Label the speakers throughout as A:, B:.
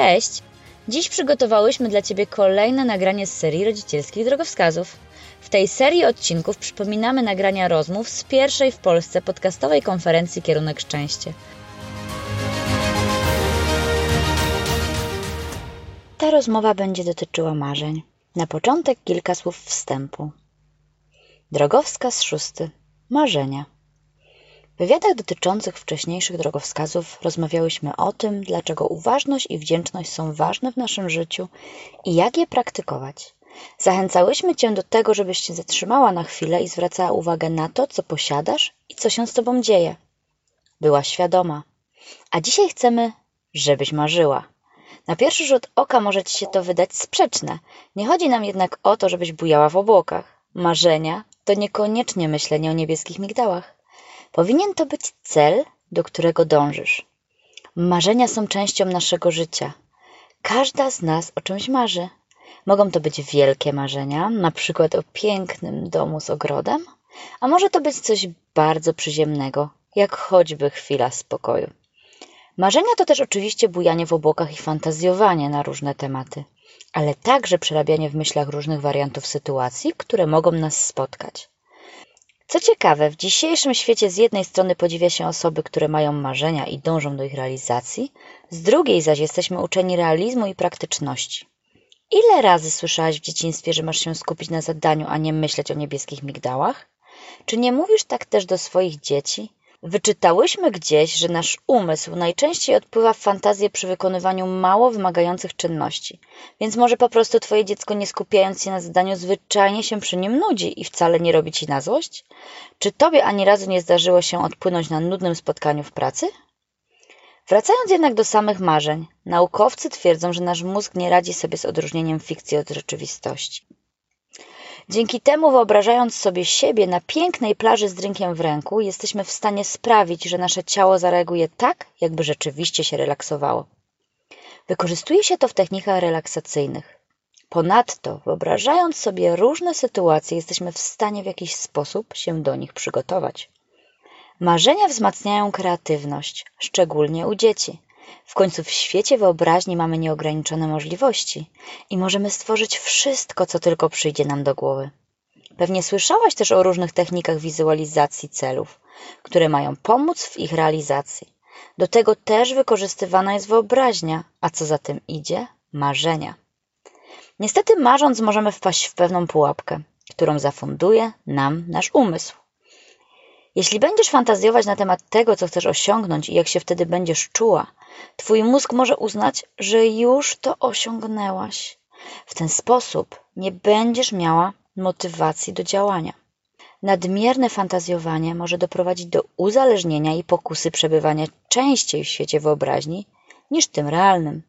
A: Cześć! Dziś przygotowałyśmy dla Ciebie kolejne nagranie z serii rodzicielskich drogowskazów. W tej serii odcinków przypominamy nagrania rozmów z pierwszej w Polsce podcastowej konferencji Kierunek Szczęście. Ta rozmowa będzie dotyczyła marzeń. Na początek kilka słów wstępu. Drogowskaz szósty. Marzenia. Wywiadach dotyczących wcześniejszych drogowskazów rozmawiałyśmy o tym, dlaczego uważność i wdzięczność są ważne w naszym życiu i jak je praktykować. Zachęcałyśmy Cię do tego, żebyś się zatrzymała na chwilę i zwracała uwagę na to, co posiadasz i co się z Tobą dzieje. Była świadoma. A dzisiaj chcemy, żebyś marzyła. Na pierwszy rzut oka może Ci się to wydać sprzeczne. Nie chodzi nam jednak o to, żebyś bujała w obłokach. Marzenia to niekoniecznie myślenie o niebieskich migdałach. Powinien to być cel, do którego dążysz. Marzenia są częścią naszego życia. Każda z nas o czymś marzy. Mogą to być wielkie marzenia, na przykład o pięknym domu z ogrodem, a może to być coś bardzo przyziemnego, jak choćby chwila spokoju. Marzenia to też oczywiście bujanie w obłokach i fantazjowanie na różne tematy, ale także przerabianie w myślach różnych wariantów sytuacji, które mogą nas spotkać. Co ciekawe, w dzisiejszym świecie z jednej strony podziwia się osoby, które mają marzenia i dążą do ich realizacji, z drugiej zaś jesteśmy uczeni realizmu i praktyczności. Ile razy słyszałaś w dzieciństwie, że masz się skupić na zadaniu, a nie myśleć o niebieskich migdałach? Czy nie mówisz tak też do swoich dzieci? Wyczytałyśmy gdzieś, że nasz umysł najczęściej odpływa w fantazję przy wykonywaniu mało wymagających czynności, więc może po prostu twoje dziecko nie skupiając się na zadaniu zwyczajnie się przy nim nudzi i wcale nie robi ci na złość? Czy tobie ani razu nie zdarzyło się odpłynąć na nudnym spotkaniu w pracy? Wracając jednak do samych marzeń, naukowcy twierdzą, że nasz mózg nie radzi sobie z odróżnieniem fikcji od rzeczywistości. Dzięki temu, wyobrażając sobie siebie na pięknej plaży z drinkiem w ręku, jesteśmy w stanie sprawić, że nasze ciało zareaguje tak, jakby rzeczywiście się relaksowało. Wykorzystuje się to w technikach relaksacyjnych. Ponadto, wyobrażając sobie różne sytuacje, jesteśmy w stanie w jakiś sposób się do nich przygotować. Marzenia wzmacniają kreatywność, szczególnie u dzieci. W końcu w świecie wyobraźni mamy nieograniczone możliwości i możemy stworzyć wszystko, co tylko przyjdzie nam do głowy. Pewnie słyszałaś też o różnych technikach wizualizacji celów, które mają pomóc w ich realizacji. Do tego też wykorzystywana jest wyobraźnia, a co za tym idzie marzenia. Niestety, marząc, możemy wpaść w pewną pułapkę, którą zafunduje nam nasz umysł. Jeśli będziesz fantazjować na temat tego, co chcesz osiągnąć i jak się wtedy będziesz czuła, twój mózg może uznać, że już to osiągnęłaś. W ten sposób nie będziesz miała motywacji do działania. Nadmierne fantazjowanie może doprowadzić do uzależnienia i pokusy przebywania częściej w świecie wyobraźni niż tym realnym.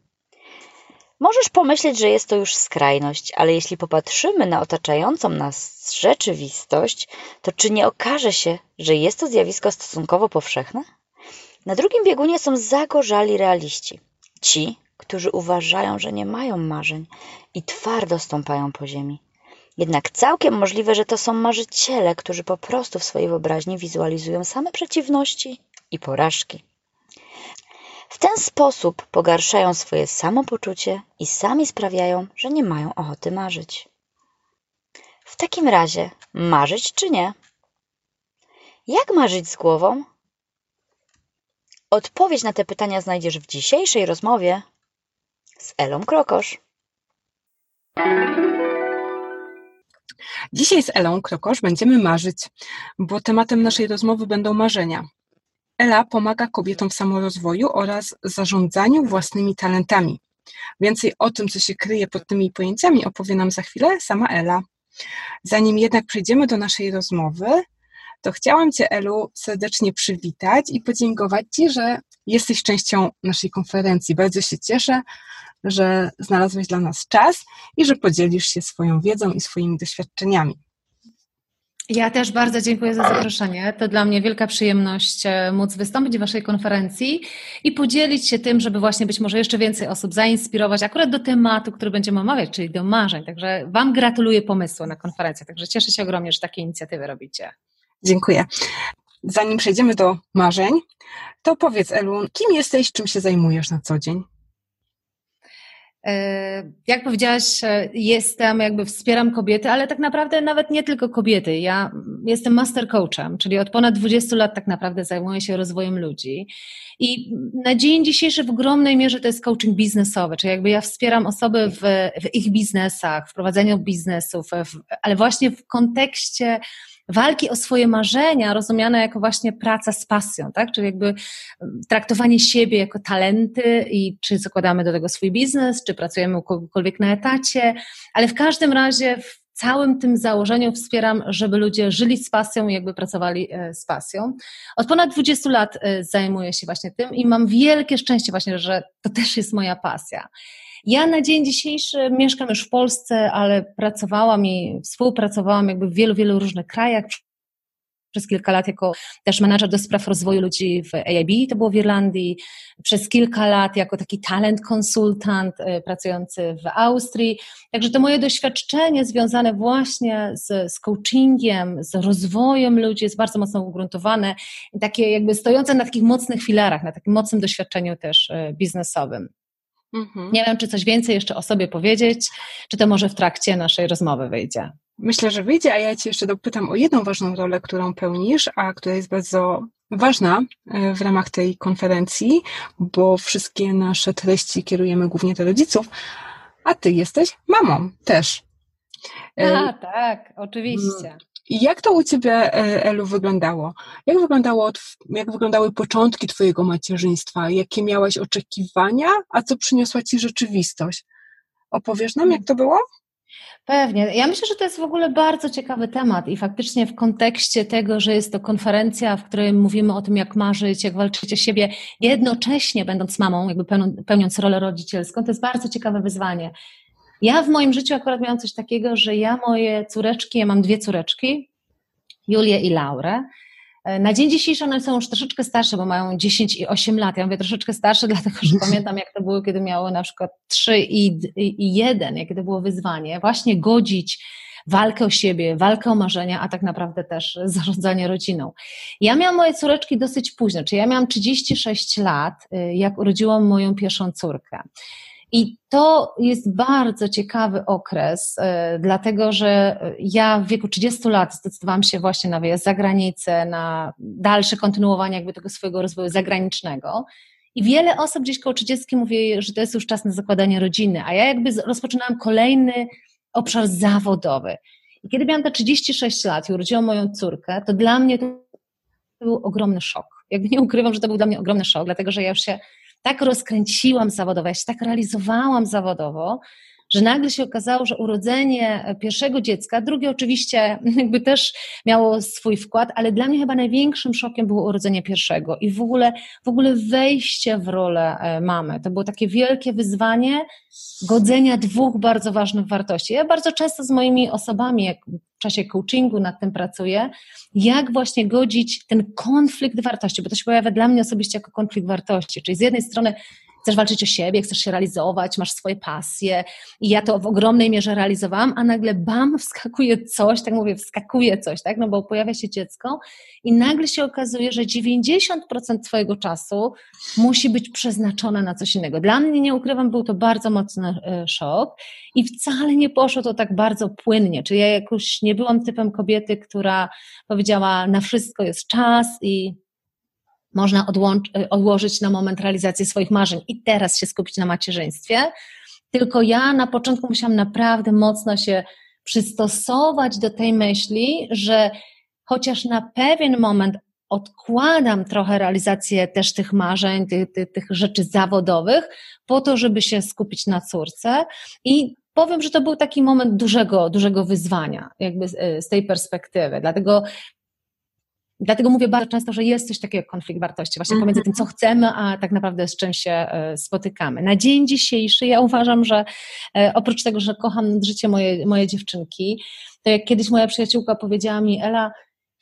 A: Możesz pomyśleć, że jest to już skrajność, ale jeśli popatrzymy na otaczającą nas rzeczywistość, to czy nie okaże się, że jest to zjawisko stosunkowo powszechne? Na drugim biegunie są zagorzali realiści. Ci, którzy uważają, że nie mają marzeń i twardo stąpają po ziemi. Jednak całkiem możliwe, że to są marzyciele, którzy po prostu w swojej wyobraźni wizualizują same przeciwności i porażki. W ten sposób pogarszają swoje samopoczucie i sami sprawiają, że nie mają ochoty marzyć. W takim razie, marzyć czy nie? Jak marzyć z głową? Odpowiedź na te pytania znajdziesz w dzisiejszej rozmowie z Elą Krokosz.
B: Dzisiaj z Elą Krokosz będziemy marzyć, bo tematem naszej rozmowy będą marzenia. Ela pomaga kobietom w samorozwoju oraz zarządzaniu własnymi talentami. Więcej o tym, co się kryje pod tymi pojęciami, opowie nam za chwilę sama Ela. Zanim jednak przejdziemy do naszej rozmowy, to chciałam Cię, Elu, serdecznie przywitać i podziękować Ci, że jesteś częścią naszej konferencji. Bardzo się cieszę, że znalazłeś dla nas czas i że podzielisz się swoją wiedzą i swoimi doświadczeniami.
C: Ja też bardzo dziękuję za zaproszenie. To dla mnie wielka przyjemność e, móc wystąpić w Waszej konferencji i podzielić się tym, żeby właśnie być może jeszcze więcej osób zainspirować akurat do tematu, który będziemy omawiać, czyli do marzeń. Także Wam gratuluję pomysłu na konferencję. Także cieszę się ogromnie, że takie inicjatywy robicie.
B: Dziękuję. Zanim przejdziemy do marzeń, to powiedz Elu, kim jesteś, czym się zajmujesz na co dzień?
C: E, jak powiedziałaś, e, jestem, jakby wspieram kobiety, ale tak naprawdę nawet nie tylko kobiety. Ja jestem master coachem, czyli od ponad 20 lat tak naprawdę zajmuję się rozwojem ludzi. I na dzień dzisiejszy w ogromnej mierze to jest coaching biznesowy, czyli jakby ja wspieram osoby w, w ich biznesach, w prowadzeniu biznesów, w, ale właśnie w kontekście walki o swoje marzenia rozumiane jako właśnie praca z pasją, tak? Czyli jakby traktowanie siebie jako talenty i czy zakładamy do tego swój biznes, czy pracujemy u kogokolwiek na etacie, ale w każdym razie w całym tym założeniu wspieram, żeby ludzie żyli z pasją i jakby pracowali e, z pasją. Od ponad 20 lat e, zajmuję się właśnie tym i mam wielkie szczęście właśnie, że to też jest moja pasja. Ja na dzień dzisiejszy mieszkam już w Polsce, ale pracowałam i współpracowałam jakby w wielu, wielu różnych krajach przez kilka lat jako też menadżer do spraw rozwoju ludzi w AIB, to było w Irlandii, przez kilka lat jako taki talent konsultant y, pracujący w Austrii. Także to moje doświadczenie związane właśnie z, z coachingiem, z rozwojem ludzi jest bardzo mocno ugruntowane i takie jakby stojące na takich mocnych filarach, na takim mocnym doświadczeniu też y, biznesowym. Mhm. Nie wiem, czy coś więcej jeszcze o sobie powiedzieć, czy to może w trakcie naszej rozmowy wyjdzie.
B: Myślę, że wyjdzie, a ja Cię jeszcze dopytam o jedną ważną rolę, którą pełnisz, a która jest bardzo ważna e, w ramach tej konferencji, bo wszystkie nasze treści kierujemy głównie do rodziców, a Ty jesteś mamą też.
C: E, a, tak, oczywiście.
B: Jak to u Ciebie, e, Elu, wyglądało? Jak, wyglądało, jak wyglądały początki Twojego macierzyństwa? Jakie miałaś oczekiwania, a co przyniosła Ci rzeczywistość? Opowiesz nam, jak to było?
C: Pewnie. Ja myślę, że to jest w ogóle bardzo ciekawy temat i faktycznie w kontekście tego, że jest to konferencja, w której mówimy o tym, jak marzyć, jak walczyć o siebie, jednocześnie będąc mamą, jakby pełniąc rolę rodzicielską, to jest bardzo ciekawe wyzwanie. Ja w moim życiu akurat miałam coś takiego, że ja moje córeczki, ja mam dwie córeczki, Julię i Laurę. Na dzień dzisiejszy one są już troszeczkę starsze, bo mają 10 i 8 lat. Ja mówię troszeczkę starsze, dlatego że pamiętam, jak to było, kiedy miały na przykład 3 i, i 1, jakie to było wyzwanie. Właśnie godzić walkę o siebie, walkę o marzenia, a tak naprawdę też zarządzanie rodziną. Ja miałam moje córeczki dosyć późno, czyli ja miałam 36 lat, y, jak urodziłam moją pierwszą córkę. I to jest bardzo ciekawy okres, e, dlatego że ja w wieku 30 lat zdecydowałam się właśnie na wyjazd za granicę, na dalsze kontynuowanie jakby tego swojego rozwoju zagranicznego. I wiele osób gdzieś koło 30 mówi, że to jest już czas na zakładanie rodziny, a ja jakby rozpoczynałam kolejny obszar zawodowy. I kiedy miałam te 36 lat i urodziłam moją córkę, to dla mnie to był ogromny szok. Jakby nie ukrywam, że to był dla mnie ogromny szok, dlatego że ja już się tak rozkręciłam zawodowo, ja się tak realizowałam zawodowo, że nagle się okazało, że urodzenie pierwszego dziecka, drugie oczywiście jakby też miało swój wkład, ale dla mnie chyba największym szokiem było urodzenie pierwszego i w ogóle, w ogóle wejście w rolę e, mamy. To było takie wielkie wyzwanie godzenia dwóch bardzo ważnych wartości. Ja bardzo często z moimi osobami, jak w czasie coachingu nad tym pracuję, jak właśnie godzić ten konflikt wartości, bo to się pojawia dla mnie osobiście jako konflikt wartości, czyli z jednej strony chcesz walczyć o siebie, chcesz się realizować, masz swoje pasje. I ja to w ogromnej mierze realizowałam, a nagle bam, wskakuje coś, tak mówię, wskakuje coś, tak, no bo pojawia się dziecko i nagle się okazuje, że 90% twojego czasu musi być przeznaczone na coś innego. Dla mnie, nie ukrywam, był to bardzo mocny e, szok i wcale nie poszło to tak bardzo płynnie, czyli ja jakoś nie byłam typem kobiety, która powiedziała, na wszystko jest czas i można e, odłożyć na moment realizację swoich marzeń i teraz się skupić na macierzyństwie. Tylko ja na początku musiałam naprawdę mocno się przystosować do tej myśli, że chociaż na pewien moment odkładam trochę realizację też tych marzeń, tych, tych, tych rzeczy zawodowych, po to, żeby się skupić na córce. I powiem, że to był taki moment dużego, dużego wyzwania, jakby z, z tej perspektywy. Dlatego Dlatego mówię bardzo często, że jest coś takiego jak konflikt wartości, właśnie pomiędzy tym, co chcemy, a tak naprawdę z czym się e, spotykamy. Na dzień dzisiejszy ja uważam, że e, oprócz tego, że kocham życie moje, moje dziewczynki, to jak kiedyś moja przyjaciółka powiedziała mi, Ela,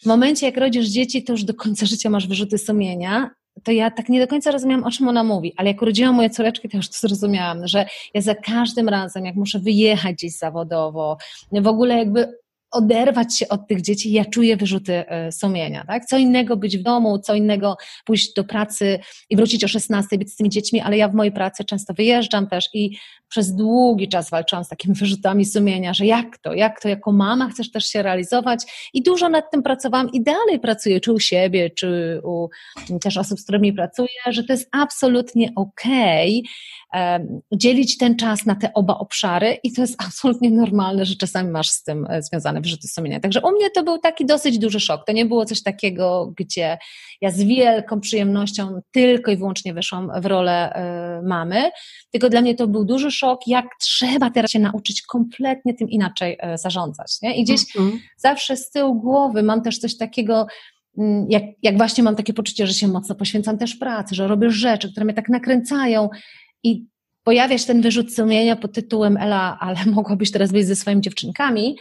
C: w momencie jak rodzisz dzieci, to już do końca życia masz wyrzuty sumienia, to ja tak nie do końca rozumiałam, o czym ona mówi, ale jak urodziłam moje córeczki, to już to zrozumiałam, że ja za każdym razem, jak muszę wyjechać gdzieś zawodowo, w ogóle jakby oderwać się od tych dzieci, ja czuję wyrzuty e, sumienia, tak? Co innego być w domu, co innego pójść do pracy i wrócić o 16, być z tymi dziećmi, ale ja w mojej pracy często wyjeżdżam też i przez długi czas walczyłam z takimi wyrzutami sumienia, że jak to, jak to jako mama chcesz też się realizować i dużo nad tym pracowałam i dalej pracuję, czy u siebie, czy u też osób, z którymi pracuję, że to jest absolutnie okej okay, dzielić ten czas na te oba obszary i to jest absolutnie normalne, że czasami masz z tym e, związane wyrzuty sumienia. Także u mnie to był taki dosyć duży szok. To nie było coś takiego, gdzie ja z wielką przyjemnością tylko i wyłącznie weszłam w rolę y, mamy, tylko dla mnie to był duży szok, jak trzeba teraz się nauczyć kompletnie tym inaczej y, zarządzać. Nie? I gdzieś mm -hmm. zawsze z tyłu głowy mam też coś takiego, mm, jak, jak właśnie mam takie poczucie, że się mocno poświęcam też pracy, że robię rzeczy, które mnie tak nakręcają i pojawia się ten wyrzut sumienia pod tytułem Ela, ale mogłabyś teraz być ze swoimi dziewczynkami,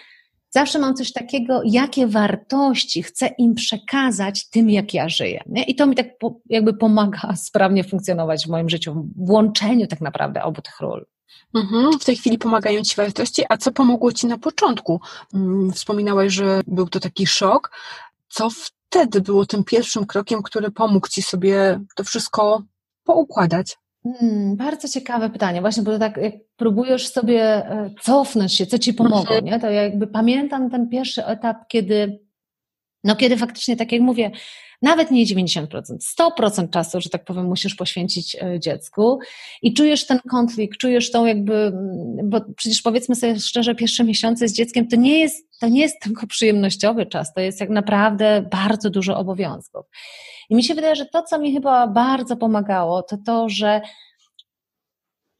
C: zawsze mam coś takiego, jakie wartości chcę im przekazać tym, jak ja żyję. Nie? I to mi tak jakby pomaga sprawnie funkcjonować w moim życiu, w łączeniu tak naprawdę obu tych ról.
B: Mhm, w tej chwili pomagają Ci wartości, a co pomogło Ci na początku? Mm, wspominałaś, że był to taki szok. Co wtedy było tym pierwszym krokiem, który pomógł Ci sobie to wszystko poukładać?
C: Hmm, bardzo ciekawe pytanie, właśnie, bo tak jak próbujesz sobie e, cofnąć się, co ci pomogło, mhm. nie? To ja jakby pamiętam ten pierwszy etap, kiedy, no kiedy faktycznie, tak jak mówię, nawet nie 90%, 100% czasu, że tak powiem, musisz poświęcić e, dziecku i czujesz ten konflikt, czujesz tą jakby, mm, bo przecież powiedzmy sobie szczerze, pierwsze miesiące z dzieckiem to nie jest, to nie jest tylko przyjemnościowy czas, to jest jak naprawdę bardzo dużo obowiązków. I mi się wydaje, że to, co mi chyba bardzo pomagało, to to, że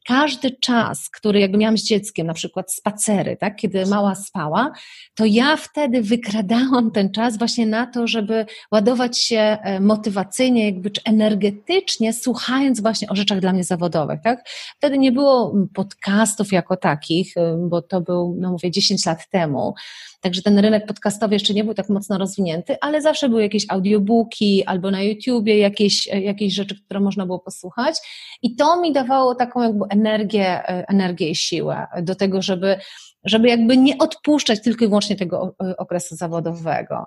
C: każdy czas, który jakby miałam z dzieckiem, na przykład spacery, tak, kiedy mała spała, to ja wtedy wykradałam ten czas właśnie na to, żeby ładować się e, motywacyjnie, jakby czy energetycznie, słuchając właśnie o rzeczach dla mnie zawodowych, tak. Wtedy nie było podcastów jako takich, e, bo to był, no mówię, 10 lat temu. Także ten rynek podcastowy jeszcze nie był tak mocno rozwinięty, ale zawsze były jakieś audiobooki albo na YouTubie jakieś, jakieś rzeczy, które można było posłuchać. I to mi dawało taką jakby energię, energię i siłę do tego, żeby, żeby jakby nie odpuszczać tylko i wyłącznie tego okresu zawodowego.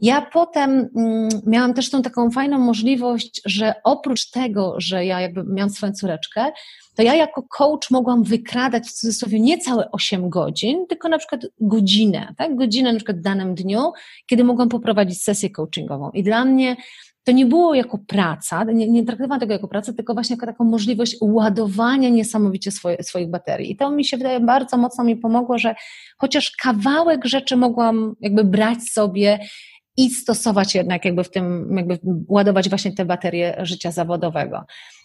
C: Ja potem mm, miałam też tą taką fajną możliwość, że oprócz tego, że ja jakby miałam swoją córeczkę, to ja jako coach mogłam wykradać w cudzysłowie nie całe 8 godzin, tylko na przykład godzinę, tak? Godzinę na przykład w danym dniu, kiedy mogłam poprowadzić sesję coachingową. I dla mnie to nie było jako praca, nie, nie traktowałam tego jako pracę, tylko właśnie jako taką możliwość ładowania niesamowicie swoje, swoich baterii. I to mi się wydaje bardzo mocno mi pomogło, że chociaż kawałek rzeczy mogłam jakby brać sobie i stosować jednak jakby w tym, jakby ładować właśnie te baterie życia zawodowego.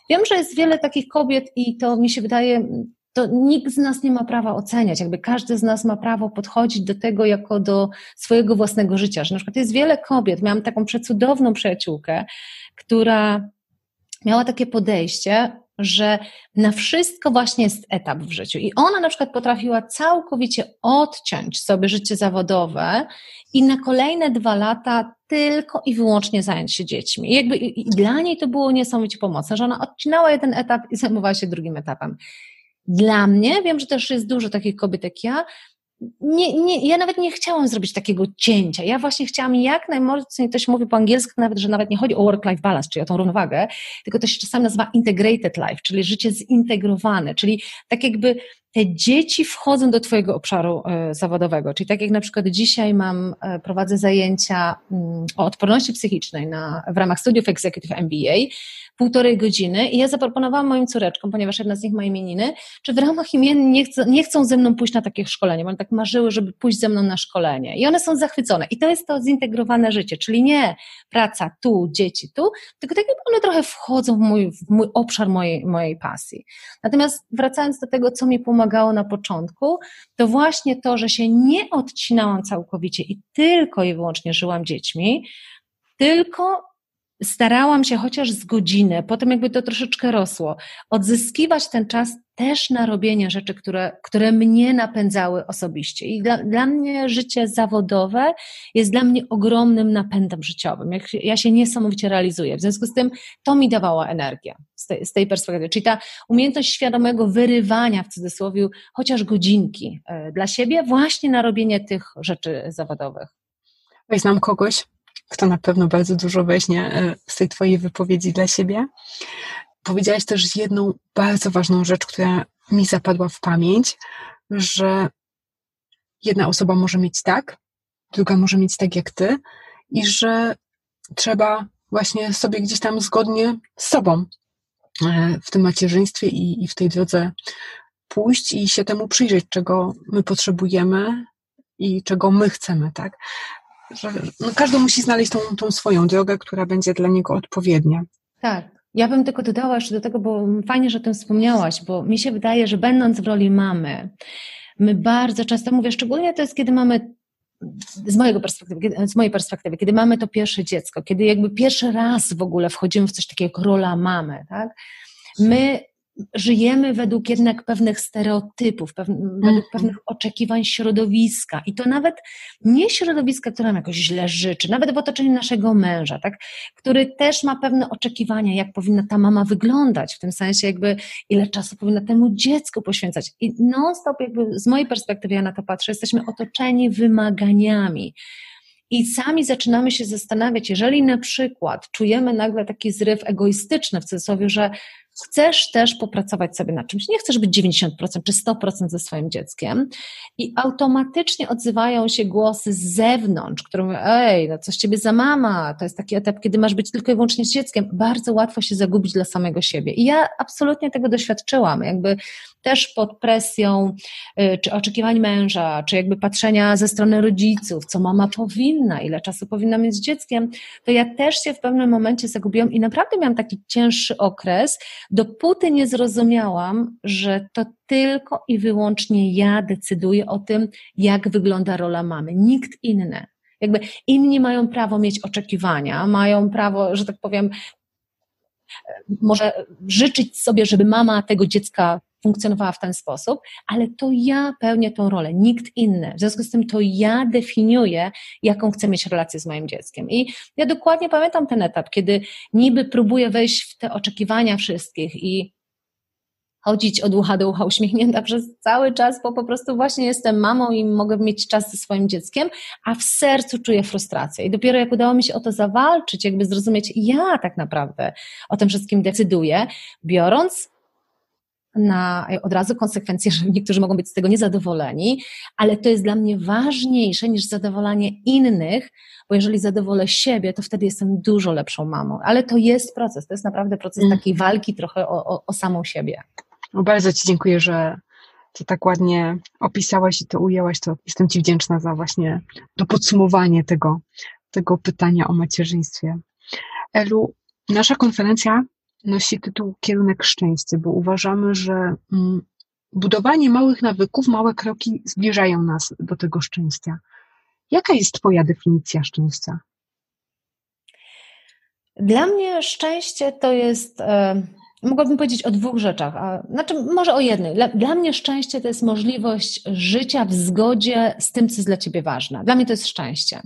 C: Wiem, że jest wiele takich kobiet i to mi się wydaje, to nikt z nas nie ma prawa oceniać, jakby każdy z nas ma prawo podchodzić do tego jako do swojego własnego życia, że na przykład jest wiele kobiet, miałam taką przecudowną przyjaciółkę, która miała takie podejście, że na wszystko właśnie jest etap w życiu. I ona na przykład potrafiła całkowicie odciąć sobie życie zawodowe i na kolejne dwa lata tylko i wyłącznie zająć się dziećmi. I jakby i dla niej to było niesamowicie pomocne, że ona odcinała jeden etap i zajmowała się drugim etapem. Dla mnie, wiem, że też jest dużo takich kobiet jak ja, nie, nie, ja nawet nie chciałam zrobić takiego cięcia. Ja właśnie chciałam jak najmocniej, to się mówi po angielsku nawet, że nawet nie chodzi o work-life balance, czyli o tą równowagę, tylko to się czasami nazywa integrated life, czyli życie zintegrowane, czyli tak jakby te dzieci wchodzą do Twojego obszaru e, zawodowego. Czyli tak jak na przykład dzisiaj mam, e, prowadzę zajęcia mm, o odporności psychicznej na, w ramach studiów Executive MBA, półtorej godziny i ja zaproponowałam moim córeczkom, ponieważ jedna z nich ma imieniny, czy w ramach imien nie, chcą, nie chcą ze mną pójść na takie szkolenie, bo one tak marzyły, żeby pójść ze mną na szkolenie. I one są zachwycone. I to jest to zintegrowane życie, czyli nie praca tu, dzieci tu, tylko tak jakby one trochę wchodzą w mój, w mój obszar mojej, mojej pasji. Natomiast wracając do tego, co mi pomagało na początku, to właśnie to, że się nie odcinałam całkowicie i tylko i wyłącznie żyłam dziećmi, tylko starałam się chociaż z godzinę, potem jakby to troszeczkę rosło, odzyskiwać ten czas też na robienie rzeczy, które, które mnie napędzały osobiście. I dla, dla mnie życie zawodowe jest dla mnie ogromnym napędem życiowym. Jak, ja się niesamowicie realizuję. W związku z tym to mi dawało energię z tej, z tej perspektywy. Czyli ta umiejętność świadomego wyrywania w cudzysłowie chociaż godzinki e, dla siebie właśnie na robienie tych rzeczy zawodowych.
B: Znam kogoś, kto na pewno bardzo dużo weźmie e, z tej Twojej wypowiedzi dla siebie. Powiedziałaś też jedną bardzo ważną rzecz, która mi zapadła w pamięć, że jedna osoba może mieć tak, druga może mieć tak jak ty, i że trzeba właśnie sobie gdzieś tam zgodnie z sobą e, w tym macierzyństwie i, i w tej drodze pójść i się temu przyjrzeć, czego my potrzebujemy i czego my chcemy, tak? Że każdy musi znaleźć tą, tą swoją drogę, która będzie dla niego odpowiednia.
C: Tak. Ja bym tylko dodała jeszcze do tego, bo fajnie, że o tym wspomniałaś, bo mi się wydaje, że będąc w roli mamy, my bardzo często, mówię, szczególnie to jest, kiedy mamy z, mojego perspektywy, z mojej perspektywy, kiedy mamy to pierwsze dziecko, kiedy jakby pierwszy raz w ogóle wchodzimy w coś takiego jak rola mamy, tak? My żyjemy według jednak pewnych stereotypów, pew, według mhm. pewnych oczekiwań środowiska. I to nawet nie środowiska, które nam jakoś źle życzy, nawet w otoczeniu naszego męża, tak? który też ma pewne oczekiwania, jak powinna ta mama wyglądać, w tym sensie jakby ile czasu powinna temu dziecku poświęcać. I non-stop jakby z mojej perspektywy, ja na to patrzę, jesteśmy otoczeni wymaganiami. I sami zaczynamy się zastanawiać, jeżeli na przykład czujemy nagle taki zryw egoistyczny w cudzysłowie, że chcesz też popracować sobie na czymś. Nie chcesz być 90% czy 100% ze swoim dzieckiem i automatycznie odzywają się głosy z zewnątrz, które mówią, ej, no coś ciebie za mama, to jest taki etap, kiedy masz być tylko i wyłącznie z dzieckiem. Bardzo łatwo się zagubić dla samego siebie. I ja absolutnie tego doświadczyłam, jakby też pod presją y, czy oczekiwań męża, czy jakby patrzenia ze strony rodziców, co mama powinna, ile czasu powinna mieć z dzieckiem, to ja też się w pewnym momencie zagubiłam i naprawdę miałam taki cięższy okres, dopóty nie zrozumiałam, że to tylko i wyłącznie ja decyduję o tym, jak wygląda rola mamy, nikt inny. Jakby inni mają prawo mieć oczekiwania, mają prawo, że tak powiem, może życzyć sobie, żeby mama tego dziecka funkcjonowała w ten sposób, ale to ja pełnię tą rolę, nikt inny. W związku z tym to ja definiuję, jaką chcę mieć relację z moim dzieckiem. I ja dokładnie pamiętam ten etap, kiedy niby próbuję wejść w te oczekiwania wszystkich i chodzić od ucha do ucha uśmiechnięta przez cały czas, bo po prostu właśnie jestem mamą i mogę mieć czas ze swoim dzieckiem, a w sercu czuję frustrację. I dopiero jak udało mi się o to zawalczyć, jakby zrozumieć, ja tak naprawdę o tym wszystkim decyduję, biorąc na od razu konsekwencje, że niektórzy mogą być z tego niezadowoleni, ale to jest dla mnie ważniejsze niż zadowolenie innych, bo jeżeli zadowolę siebie, to wtedy jestem dużo lepszą mamą. Ale to jest proces, to jest naprawdę proces mm. takiej walki trochę o, o, o samą siebie.
B: No bardzo Ci dziękuję, że to tak ładnie opisałaś i to ujęłaś, to jestem Ci wdzięczna za właśnie to podsumowanie tego, tego pytania o macierzyństwie. Elu, nasza konferencja nosi tytuł Kierunek szczęścia, bo uważamy, że mm, budowanie małych nawyków, małe kroki zbliżają nas do tego szczęścia. Jaka jest Twoja definicja szczęścia?
C: Dla mnie szczęście to jest, e, mogłabym powiedzieć o dwóch rzeczach, a, znaczy może o jednej. Dla, dla mnie szczęście to jest możliwość życia w zgodzie z tym, co jest dla Ciebie ważne. Dla mnie to jest szczęście.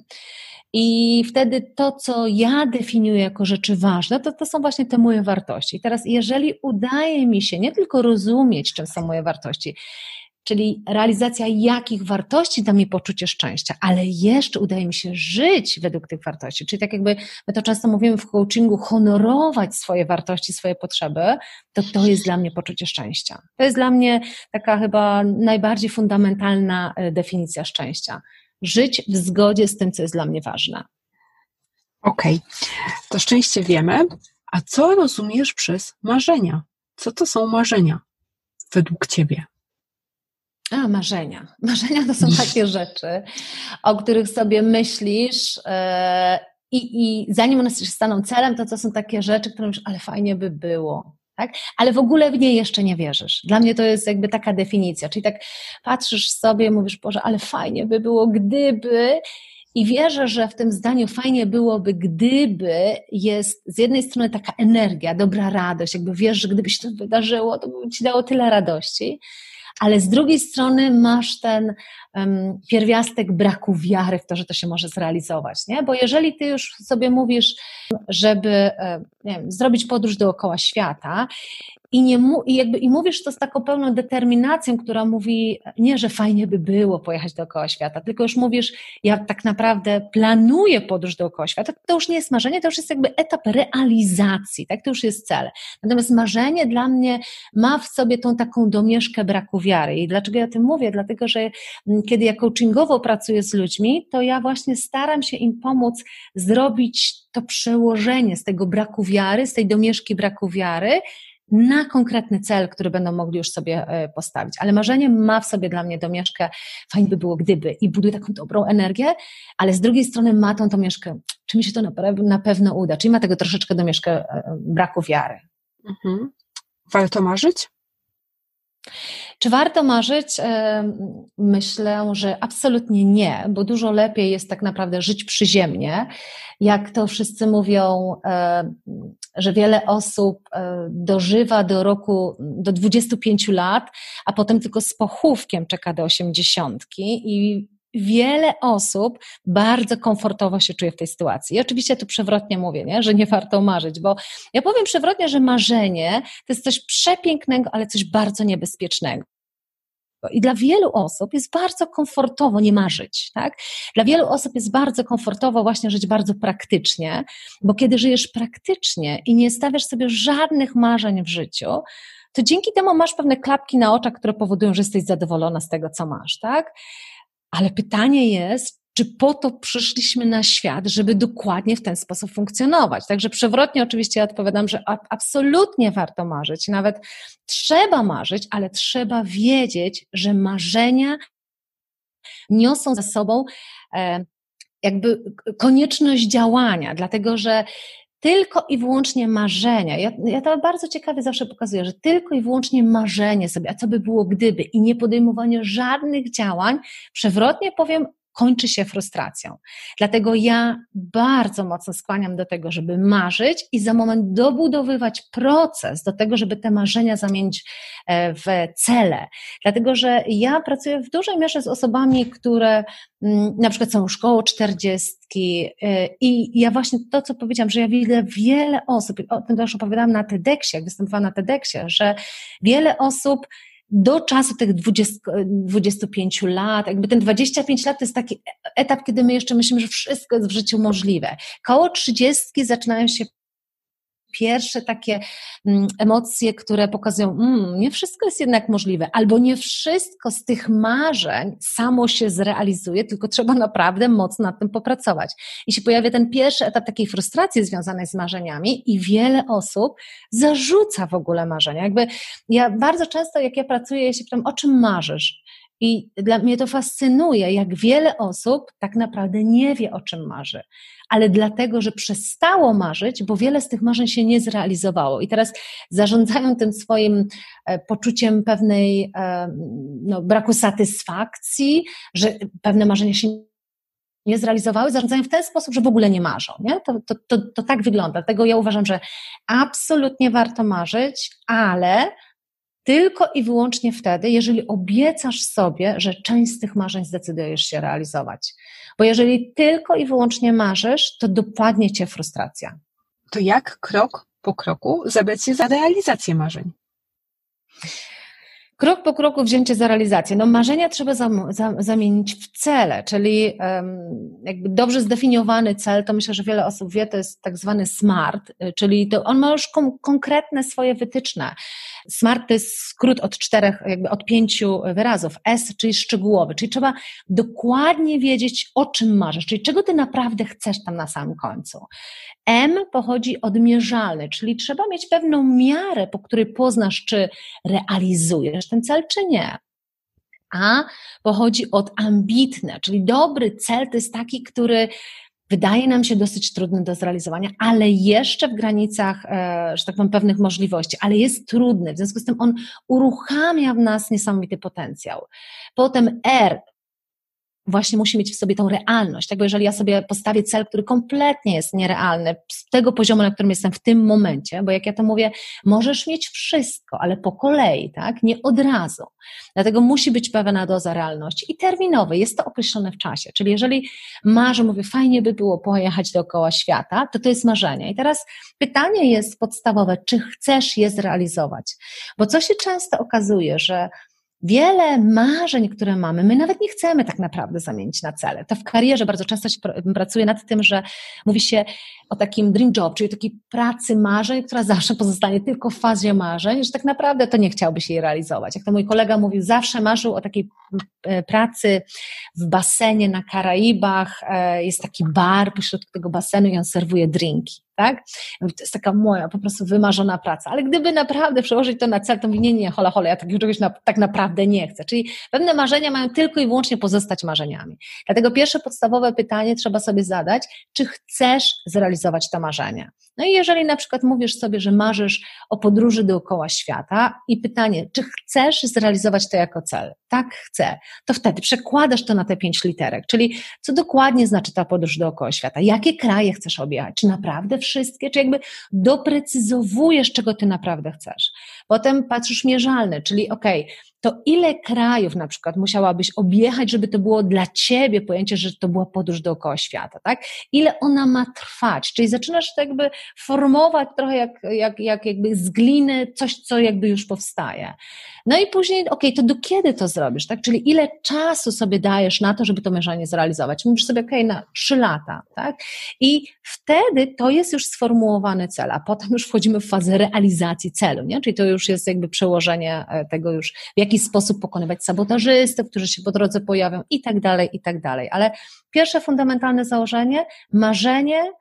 C: I wtedy to, co ja definiuję jako rzeczy ważne, to, to są właśnie te moje wartości. I teraz, jeżeli udaje mi się nie tylko rozumieć, czym są moje wartości, czyli realizacja jakich wartości da mi poczucie szczęścia, ale jeszcze udaje mi się żyć według tych wartości. Czyli tak jakby my to często mówimy w coachingu, honorować swoje wartości, swoje potrzeby, to to jest dla mnie poczucie szczęścia. To jest dla mnie taka chyba najbardziej fundamentalna e, definicja szczęścia żyć w zgodzie z tym, co jest dla mnie ważne.
B: Okej, okay. to szczęście wiemy. A co rozumiesz przez marzenia? Co to są marzenia według Ciebie?
C: A, marzenia. Marzenia to są takie rzeczy, o których sobie myślisz yy, i, i zanim one się staną celem, to to są takie rzeczy, które myślisz, ale fajnie by było tak? Ale w ogóle w nie jeszcze nie wierzysz. Dla mnie to jest jakby taka definicja, czyli tak patrzysz sobie, mówisz, Boże, ale fajnie by było, gdyby I wierzę, że w tym zdaniu fajnie byłoby, gdyby jest z jednej strony taka energia, dobra radość, jakby wiesz, że gdyby się to wydarzyło, to by ci dało tyle radości, ale z drugiej strony masz ten um, pierwiastek braku wiary w to, że to się może zrealizować, nie? Bo jeżeli ty już sobie mówisz, żeby e, wiem, zrobić podróż dookoła świata i, nie mu, i, jakby, I mówisz to z taką pełną determinacją, która mówi nie, że fajnie by było pojechać dookoła świata, tylko już mówisz, ja tak naprawdę planuję podróż dookoła świata. To już nie jest marzenie, to już jest jakby etap realizacji, tak? To już jest cel. Natomiast marzenie dla mnie ma w sobie tą taką domieszkę braku wiary. I dlaczego ja o tym mówię? Dlatego, że mm, kiedy ja coachingowo pracuję z ludźmi, to ja właśnie staram się im pomóc zrobić to przełożenie z tego braku wiary, z tej domieszki braku wiary na konkretny cel, który będą mogli już sobie e, postawić. Ale marzenie ma w sobie dla mnie domieszkę, fajnie by było gdyby i buduje taką dobrą energię, ale z drugiej strony ma tą domieszkę, czy mi się to na pewno uda, czyli ma tego troszeczkę domieszkę e, braku wiary. Mhm.
B: Warto marzyć?
C: Czy warto marzyć? Myślę, że absolutnie nie, bo dużo lepiej jest tak naprawdę żyć przyziemnie. Jak to wszyscy mówią, że wiele osób e, dożywa do roku, do 25 lat, a potem tylko z pochówkiem czeka do 80 i wiele osób bardzo komfortowo się czuje w tej sytuacji. I oczywiście tu przewrotnie mówię, nie? że nie warto marzyć, bo ja powiem przewrotnie, że marzenie to jest coś przepięknego, ale coś bardzo niebezpiecznego. I dla wielu osób jest bardzo komfortowo nie marzyć, tak? Dla wielu osób jest bardzo komfortowo właśnie żyć bardzo praktycznie, bo kiedy żyjesz praktycznie i nie stawiasz sobie żadnych marzeń w życiu, to dzięki temu masz pewne klapki na oczach, które powodują, że jesteś zadowolona z tego, co masz, tak? Ale pytanie jest, czy po to przyszliśmy na świat, żeby dokładnie w ten sposób funkcjonować. Także przewrotnie oczywiście ja odpowiadam, że absolutnie warto marzyć, nawet trzeba marzyć, ale trzeba wiedzieć, że marzenia niosą za sobą e, jakby konieczność działania, dlatego że tylko i wyłącznie marzenia. Ja, ja to bardzo ciekawie zawsze pokazuję, że tylko i wyłącznie marzenie sobie, a co by było gdyby i nie podejmowanie żadnych działań, przewrotnie powiem, kończy się frustracją. Dlatego ja bardzo mocno skłaniam do tego, żeby marzyć i za moment dobudowywać proces do tego, żeby te marzenia zamienić e, w cele. Dlatego, że ja pracuję w dużej mierze z osobami, które mm, na przykład są już koło czterdziestki e, i ja właśnie to, co powiedziałam, że ja widzę wiele osób, o tym też opowiadałam na TEDxie, jak występowałam na TEDxie, że wiele osób do czasu tych 20, 25 lat, jakby ten 25 lat to jest taki etap, kiedy my jeszcze myślimy, że wszystko jest w życiu możliwe. Koło 30 zaczynają się pierwsze takie mm, emocje, które pokazują, mm, nie wszystko jest jednak możliwe, albo nie wszystko z tych marzeń samo się zrealizuje, tylko trzeba naprawdę mocno nad tym popracować. I się pojawia ten pierwszy etap takiej frustracji związanej z marzeniami i wiele osób zarzuca w ogóle marzenia. Jakby ja bardzo często, jak ja pracuję, ja się pytam, o czym marzysz? I dla mnie to fascynuje, jak wiele osób tak naprawdę nie wie, o czym marzy, ale dlatego, że przestało marzyć, bo wiele z tych marzeń się nie zrealizowało. I teraz zarządzają tym swoim e, poczuciem pewnej e, no, braku satysfakcji, że pewne marzenia się nie zrealizowały, zarządzają w ten sposób, że w ogóle nie marzą. Nie? To, to, to, to tak wygląda. Dlatego ja uważam, że absolutnie warto marzyć, ale tylko i wyłącznie wtedy, jeżeli obiecasz sobie, że część z tych marzeń zdecydujesz się realizować. Bo jeżeli tylko i wyłącznie marzysz, to dopadnie cię frustracja.
B: To jak krok po kroku zabrać się za realizację marzeń?
C: Krok po kroku wzięcie za realizację. No marzenia trzeba zamienić w cele, czyli um, jakby dobrze zdefiniowany cel, to myślę, że wiele osób wie, to jest tak zwany SMART, y, czyli to on ma już kon konkretne swoje wytyczne. SMART to jest skrót od czterech, jakby od pięciu wyrazów. S, czyli szczegółowy, czyli trzeba dokładnie wiedzieć, o czym marzysz, czyli czego ty naprawdę chcesz tam na samym końcu. M pochodzi od mierzalny, czyli trzeba mieć pewną miarę, po której poznasz, czy realizujesz ten cel, czy nie. A pochodzi od ambitne, czyli dobry cel to jest taki, który wydaje nam się dosyć trudny do zrealizowania, ale jeszcze w granicach, e, że tak powiem, pewnych możliwości, ale jest trudny, w związku z tym on uruchamia w nas niesamowity potencjał. Potem R, właśnie musi mieć w sobie tą realność, tak? bo jeżeli ja sobie postawię cel, który kompletnie jest nierealny, z tego poziomu, na którym jestem w tym momencie, bo jak ja to mówię, możesz mieć wszystko, ale po kolei, tak? nie od razu. Dlatego musi być pewna doza realności i terminowej, jest to określone w czasie. Czyli jeżeli marzę, mówię, fajnie by było pojechać dookoła świata, to to jest marzenie. I teraz pytanie jest podstawowe, czy chcesz je zrealizować? Bo co się często okazuje, że wiele marzeń, które mamy, my nawet nie chcemy tak naprawdę zamienić na cele. To w karierze bardzo często się pracuje nad tym, że mówi się o takim dream job, czyli takiej pracy marzeń, która zawsze pozostanie tylko w fazie marzeń, że tak naprawdę to nie chciałbyś jej realizować. Jak to mój kolega mówił, zawsze marzył o takiej e, pracy w basenie na Karaibach, e, jest taki bar pośrodku tego basenu i on serwuje drinki tak? To jest taka moja po prostu wymarzona praca. Ale gdyby naprawdę przełożyć to na cel, to mówię, nie, nie, hola, hola, ja takiego czegoś na, tak naprawdę nie chcę. Czyli pewne marzenia mają tylko i wyłącznie pozostać marzeniami. Dlatego pierwsze podstawowe pytanie trzeba sobie zadać, czy chcesz zrealizować to marzenie? No i jeżeli na przykład mówisz sobie, że marzysz o podróży dookoła świata i pytanie, czy chcesz zrealizować to jako cel? Tak, chcę. To wtedy przekładasz to na te pięć literek, czyli co dokładnie znaczy ta podróż dookoła świata? Jakie kraje chcesz objechać? Czy naprawdę wszystkie? Czy jakby doprecyzowujesz, czego ty naprawdę chcesz? Potem patrzysz mierzalne, czyli okej, okay, to ile krajów na przykład musiałabyś objechać, żeby to było dla ciebie pojęcie, że to była podróż dookoła świata, tak? Ile ona ma trwać? Czyli zaczynasz to jakby formować trochę jak, jak, jak jakby z gliny coś, co jakby już powstaje. No i później, okay, to do kiedy to zrobisz, tak? Czyli ile czasu sobie dajesz na to, żeby to marzenie zrealizować? Mówisz sobie, okay, na trzy lata, tak? I wtedy to jest już sformułowany cel, a potem już wchodzimy w fazę realizacji celu, nie? Czyli to już jest jakby przełożenie e, tego już, w jaki sposób pokonywać sabotażystów, którzy się po drodze pojawią i tak dalej, i tak dalej. Ale pierwsze fundamentalne założenie, marzenie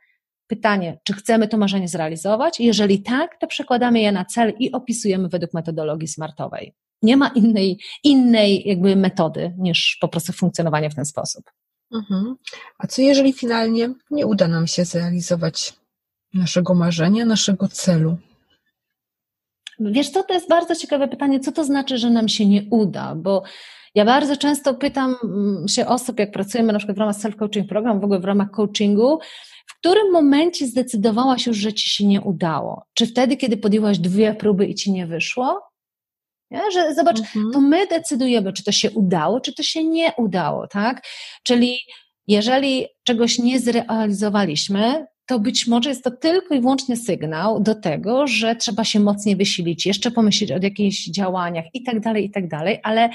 C: Pytanie, czy chcemy to marzenie zrealizować? Jeżeli tak, to przekładamy je na cel i opisujemy według metodologii smartowej. Nie ma innej, innej jakby metody niż po prostu funkcjonowanie w ten sposób.
B: Mhm. A co jeżeli finalnie nie uda nam się zrealizować naszego marzenia, naszego celu?
C: Wiesz co, to jest bardzo ciekawe pytanie, co to znaczy, że nam się nie uda, bo ja bardzo często pytam mm, się osób, jak pracujemy na przykład w ramach self-coaching program, w ogóle w ramach coachingu, w którym momencie zdecydowałaś już, że ci się nie udało? Czy wtedy, kiedy podjęłaś dwie próby i ci nie wyszło? Nie? Że zobacz, mhm. to my decydujemy, czy to się udało, czy to się nie udało, tak? Czyli jeżeli czegoś nie zrealizowaliśmy, to być może jest to tylko i wyłącznie sygnał do tego, że trzeba się mocniej wysilić, jeszcze pomyśleć o jakichś działaniach i tak dalej, i tak dalej, ale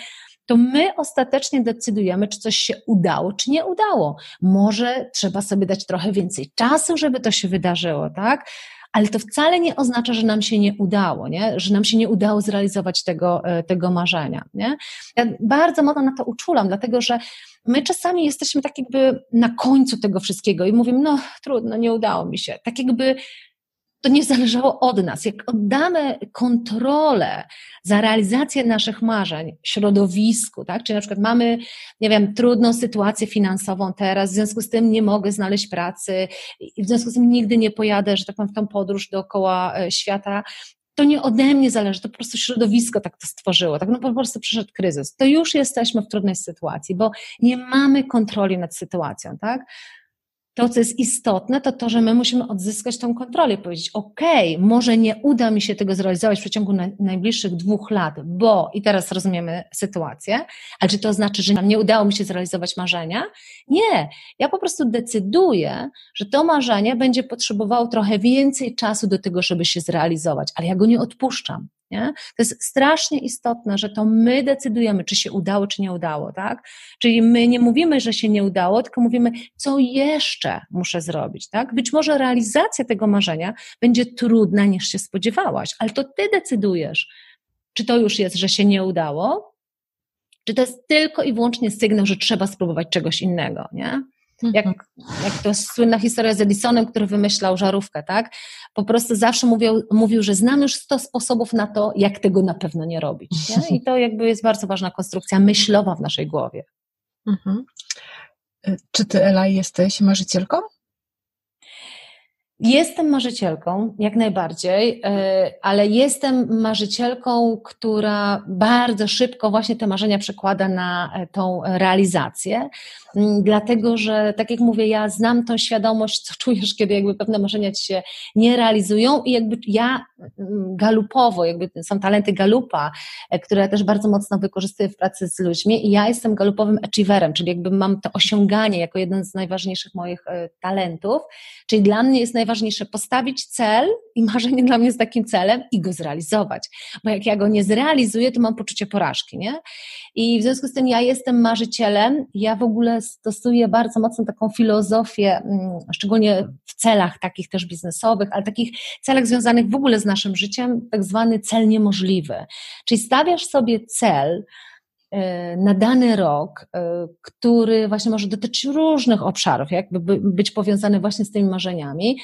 C: to my ostatecznie decydujemy, czy coś się udało, czy nie udało. Może trzeba sobie dać trochę więcej czasu, żeby to się wydarzyło, tak? Ale to wcale nie oznacza, że nam się nie udało, nie? że nam się nie udało zrealizować tego, e, tego marzenia. Nie? Ja bardzo mocno na to uczulam, dlatego że my czasami jesteśmy tak jakby na końcu tego wszystkiego i mówimy, no trudno, nie udało mi się. Tak jakby to nie zależało od nas. Jak oddamy kontrolę za realizację naszych marzeń środowisku, tak? Czyli na przykład mamy, nie wiem, trudną sytuację finansową teraz, w związku z tym nie mogę znaleźć pracy w związku z tym nigdy nie pojadę, że tak powiem, w tą podróż dookoła e, świata, to nie ode mnie zależy, to po prostu środowisko tak to stworzyło, tak no po prostu przyszedł kryzys. To już jesteśmy w trudnej sytuacji, bo nie mamy kontroli nad sytuacją, tak? To, co jest istotne, to to, że my musimy odzyskać tą kontrolę i powiedzieć, ok, może nie uda mi się tego zrealizować w przeciągu na, najbliższych dwóch lat, bo, i teraz rozumiemy sytuację, ale czy to znaczy, że nie udało mi się zrealizować marzenia? Nie, ja po prostu decyduję, że to marzenie będzie potrzebowało trochę więcej czasu do tego, żeby się zrealizować, ale ja go nie odpuszczam. Nie? To jest strasznie istotne, że to my decydujemy, czy się udało, czy nie udało, tak? Czyli my nie mówimy, że się nie udało, tylko mówimy, co jeszcze muszę zrobić, tak? Być może realizacja tego marzenia będzie trudna niż się spodziewałaś, ale to ty decydujesz, czy to już jest, że się nie udało, czy to jest tylko i wyłącznie sygnał, że trzeba spróbować czegoś innego, nie? Jak, mhm. jak to słynna historia z Edisonem, który wymyślał żarówkę, tak? Po prostu zawsze mówił, mówił, że znam już 100 sposobów na to, jak tego na pewno nie robić. Nie? I to jakby jest bardzo ważna konstrukcja myślowa w naszej głowie. Mhm.
B: Czy ty, Ela, jesteś marzycielką?
C: Jestem marzycielką, jak najbardziej, e, ale jestem marzycielką, która bardzo szybko właśnie te marzenia przekłada na e, tą realizację, mm, dlatego że, tak jak mówię, ja znam tą świadomość, co czujesz, kiedy jakby pewne marzenia ci się nie realizują i jakby ja mm, galupowo, jakby są talenty galupa, e, które ja też bardzo mocno wykorzystuję w pracy z ludźmi i ja jestem galupowym achieverem, czyli jakby mam to osiąganie jako jeden z najważniejszych moich talentów, czyli dla mnie jest najważniejsze najważniejsze postawić cel i marzenie dla mnie jest takim celem i go zrealizować. Bo jak ja go nie zrealizuję, to mam poczucie porażki, nie? I w związku z tym ja jestem marzycielem, ja w ogóle stosuję bardzo mocno taką filozofię, mm, szczególnie w celach takich też biznesowych, ale takich celach związanych w ogóle z naszym życiem, tak zwany cel niemożliwy. Czyli stawiasz sobie cel, na dany rok, e, który właśnie może dotyczyć różnych obszarów, jakby być powiązany właśnie z tymi marzeniami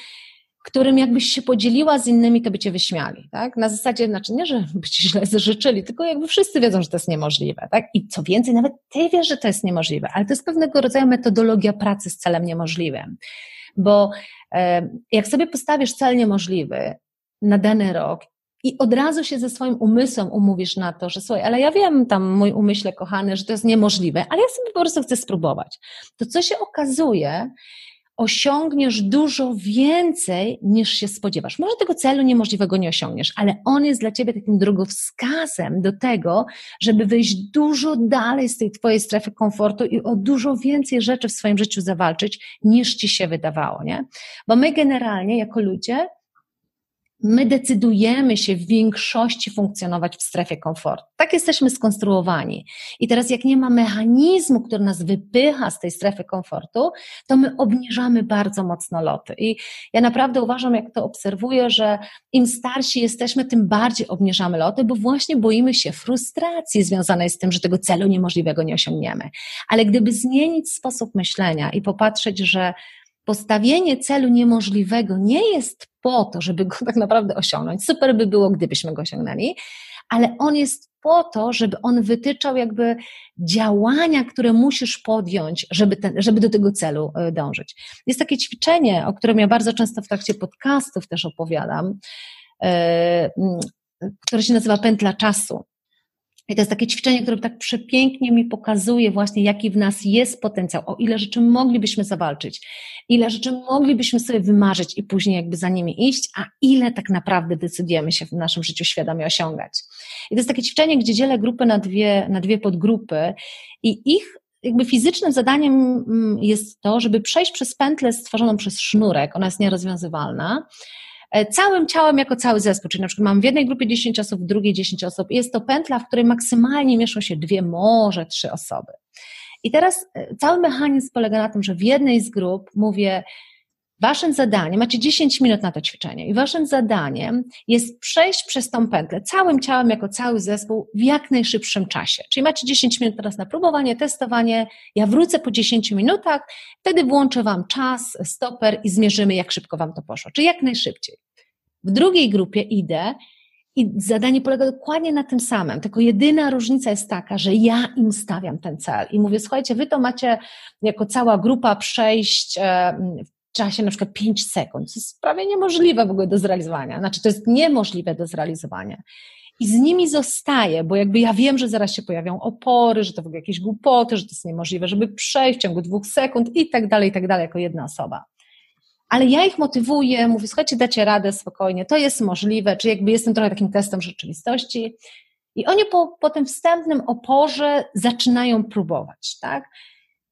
C: którym jakbyś się podzieliła z innymi, to by cię wyśmiali, tak? Na zasadzie, znaczy nie, że by ci źle życzyli, tylko jakby wszyscy wiedzą, że to jest niemożliwe, tak? I co więcej, nawet ty wiesz, że to jest niemożliwe, ale to jest pewnego rodzaju metodologia pracy z celem niemożliwym, bo e, jak sobie postawisz cel niemożliwy na dany rok i od razu się ze swoim umysłem umówisz na to, że słuchaj, ale ja wiem tam mój umyśle kochany, że to jest niemożliwe, ale ja sobie po prostu chcę spróbować. To co się okazuje, osiągniesz dużo więcej niż się spodziewasz. Może tego celu niemożliwego nie osiągniesz, ale on jest dla ciebie takim drogowskazem do tego, żeby wyjść dużo dalej z tej twojej strefy komfortu i o dużo więcej rzeczy w swoim życiu zawalczyć, niż ci się wydawało, nie? Bo my generalnie jako ludzie my decydujemy się w większości funkcjonować w strefie komfortu. Tak jesteśmy skonstruowani. I teraz, jak nie ma mechanizmu, który nas wypycha z tej strefy komfortu, to my obniżamy bardzo mocno loty. I ja naprawdę uważam, jak to obserwuję, że im starsi jesteśmy, tym bardziej obniżamy loty, bo właśnie boimy się frustracji związanej z tym, że tego celu niemożliwego nie osiągniemy. Ale gdyby zmienić sposób myślenia i popatrzeć, że postawienie celu niemożliwego nie jest po to, żeby go tak naprawdę osiągnąć. Super by było, gdybyśmy go osiągnęli, ale on jest po to, żeby on wytyczał jakby działania, które musisz podjąć, żeby, ten, żeby do tego celu e, dążyć. Jest takie ćwiczenie, o którym ja bardzo często w trakcie podcastów też opowiadam, e, które się nazywa pętla czasu. I to jest takie ćwiczenie, które tak przepięknie mi pokazuje właśnie, jaki w nas jest potencjał, o ile rzeczy moglibyśmy zawalczyć, ile rzeczy moglibyśmy sobie wymarzyć i później jakby za nimi iść, a ile tak naprawdę decydujemy się w naszym życiu świadomie osiągać. I to jest takie ćwiczenie, gdzie dzielę grupy na dwie, na dwie podgrupy i ich jakby fizycznym zadaniem mm, jest to, żeby przejść przez pętlę stworzoną przez sznurek, ona jest nierozwiązywalna, całym ciałem jako cały zespół, czyli na przykład mam w jednej grupie 10 osób, w drugiej 10 osób. Jest to pętla, w której maksymalnie mieszczą się dwie, może trzy osoby. I teraz e, cały mechanizm polega na tym, że w jednej z grup mówię, Waszym zadaniem, macie 10 minut na to ćwiczenie, i waszym zadaniem jest przejść przez tą pętlę całym ciałem, jako cały zespół, w jak najszybszym czasie. Czyli macie 10 minut teraz na próbowanie, testowanie. Ja wrócę po 10 minutach, wtedy włączę Wam czas, stoper i zmierzymy, jak szybko Wam to poszło. Czyli jak najszybciej. W drugiej grupie idę i zadanie polega dokładnie na tym samym, tylko jedyna różnica jest taka, że ja im stawiam ten cel i mówię, słuchajcie, wy to macie jako cała grupa przejść e, w czasie na przykład 5 sekund, co jest prawie niemożliwe w ogóle do zrealizowania, znaczy to jest niemożliwe do zrealizowania. I z nimi zostaję, bo jakby ja wiem, że zaraz się pojawią opory, że to w ogóle jakieś głupoty, że to jest niemożliwe, żeby przejść w ciągu dwóch sekund i tak dalej, i tak dalej, jako jedna osoba ale ja ich motywuję, mówię, słuchajcie, dacie radę spokojnie, to jest możliwe, czy jakby jestem trochę takim testem rzeczywistości. I oni po, po tym wstępnym oporze zaczynają próbować, tak?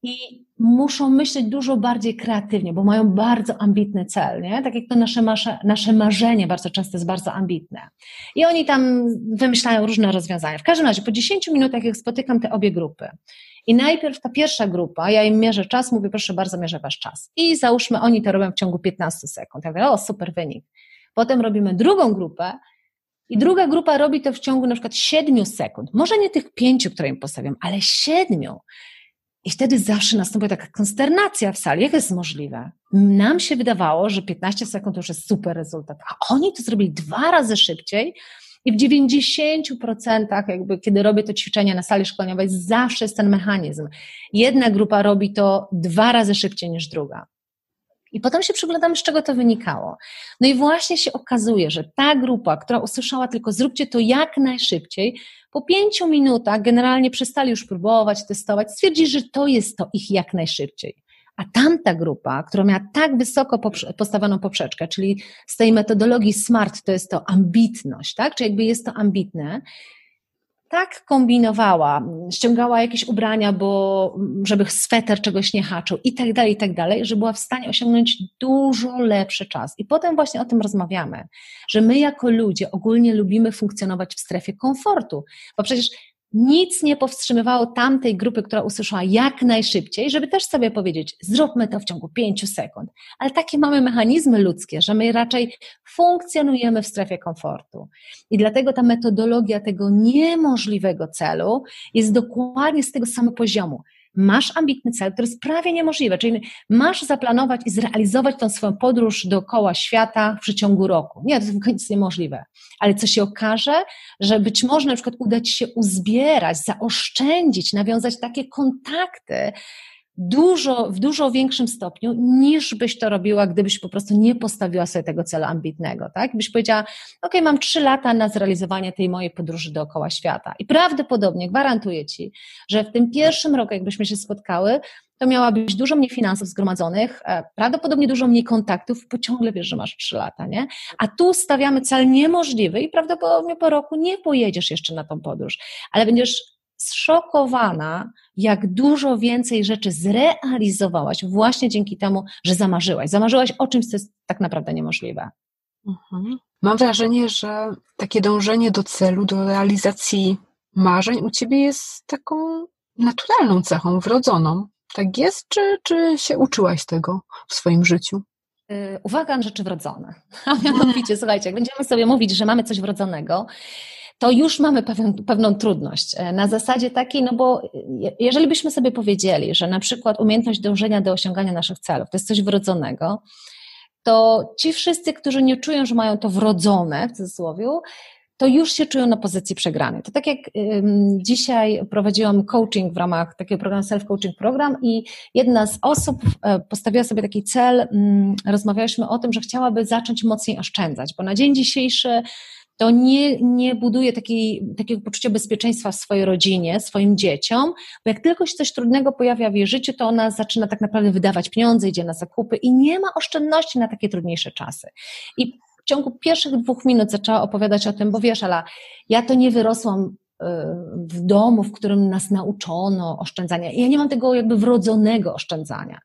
C: I muszą myśleć dużo bardziej kreatywnie, bo mają bardzo ambitny cel, nie? Tak jak to nasze, nasze, nasze marzenie bardzo często jest bardzo ambitne. I oni tam wymyślają różne rozwiązania. W każdym razie, po 10 minutach, jak spotykam te obie grupy, i najpierw ta pierwsza grupa, ja im mierzę czas, mówię, proszę bardzo, mierzę wasz czas. I załóżmy, oni to robią w ciągu 15 sekund. Ja mówię, o, super wynik. Potem robimy drugą grupę i druga grupa robi to w ciągu na przykład 7 sekund. Może nie tych pięciu, które im postawiam, ale siedmiu. I wtedy zawsze następuje taka konsternacja w sali. Jak jest możliwe? Nam się wydawało, że 15 sekund to już jest super rezultat, a oni to zrobili dwa razy szybciej, i w 90% jakby, kiedy robię to ćwiczenie na sali szkoleniowej, zawsze jest ten mechanizm. Jedna grupa robi to dwa razy szybciej niż druga. I potem się przyglądamy, z czego to wynikało. No i właśnie się okazuje, że ta grupa, która usłyszała tylko zróbcie to jak najszybciej, po pięciu minutach generalnie przestali już próbować, testować, stwierdzili, że to jest to ich jak najszybciej. A tamta grupa, która miała tak wysoko postawioną poprzeczkę, czyli z tej metodologii SMART to jest to ambitność, tak? Czy jakby jest to ambitne, tak kombinowała, ściągała jakieś ubrania, bo żeby sweter czegoś nie haczył i tak dalej, i tak dalej, że była w stanie osiągnąć dużo lepszy czas. I potem właśnie o tym rozmawiamy, że my jako ludzie ogólnie lubimy funkcjonować w strefie komfortu, bo przecież nic nie powstrzymywało tamtej grupy, która usłyszała jak najszybciej, żeby też sobie powiedzieć, zróbmy to w ciągu pięciu sekund. Ale takie mamy mechanizmy ludzkie, że my raczej funkcjonujemy w strefie komfortu. I dlatego ta metodologia tego niemożliwego celu jest dokładnie z tego samego poziomu masz ambitny cel, który jest prawie niemożliwy, czyli masz zaplanować i zrealizować tą swoją podróż dookoła świata w przeciągu roku. Nie, to jest nic niemożliwe. Ale co się okaże, że być może na przykład uda Ci się uzbierać, zaoszczędzić, nawiązać takie kontakty, dużo, w dużo większym stopniu, niż byś to robiła, gdybyś po prostu nie postawiła sobie tego celu ambitnego, tak? Byś powiedziała, ok, mam trzy lata na zrealizowanie tej mojej podróży dookoła świata i prawdopodobnie gwarantuję Ci, że w tym pierwszym roku, jakbyśmy się spotkały, to miałabyś dużo mniej finansów zgromadzonych, e, prawdopodobnie dużo mniej kontaktów, bo ciągle wiesz, że masz trzy lata, nie? A tu stawiamy cel niemożliwy i prawdopodobnie po roku nie pojedziesz jeszcze na tą podróż, ale będziesz zszokowana, jak dużo więcej rzeczy zrealizowałaś właśnie dzięki temu, że zamarzyłaś. Zamarzyłaś o czymś, co jest tak naprawdę niemożliwe.
B: Mhm. Mam wrażenie, że takie dążenie do celu, do realizacji marzeń u ciebie jest taką naturalną cechą, wrodzoną. Tak jest, czy, czy się uczyłaś tego w swoim życiu?
C: Y, uwaga na rzeczy wrodzone. A mianowicie, słuchajcie, jak będziemy sobie mówić, że mamy coś wrodzonego, to już mamy pewien, pewną trudność. E, na zasadzie takiej, no bo jeżeli byśmy sobie powiedzieli, że na przykład umiejętność dążenia do osiągania naszych celów to jest coś wrodzonego, to ci wszyscy, którzy nie czują, że mają to wrodzone, w cudzysłowie, to już się czują na pozycji przegranej. To tak jak dzisiaj prowadziłam coaching w ramach takiego programu self-coaching program i jedna z osób e, postawiła sobie taki cel, um, rozmawialiśmy o tym, że chciałaby zacząć mocniej oszczędzać, bo na dzień dzisiejszy to nie, nie buduje takiej, takiego poczucia bezpieczeństwa w swojej rodzinie, swoim dzieciom, bo jak tylko się coś trudnego pojawia w jej życiu, to ona zaczyna tak naprawdę wydawać pieniądze, idzie na zakupy i nie ma oszczędności na takie trudniejsze czasy. I w ciągu pierwszych dwóch minut zaczęła opowiadać o tym, bo wiesz, ale ja to nie wyrosłam y, w domu, w którym nas nauczono oszczędzania. Ja nie mam tego jakby wrodzonego oszczędzania.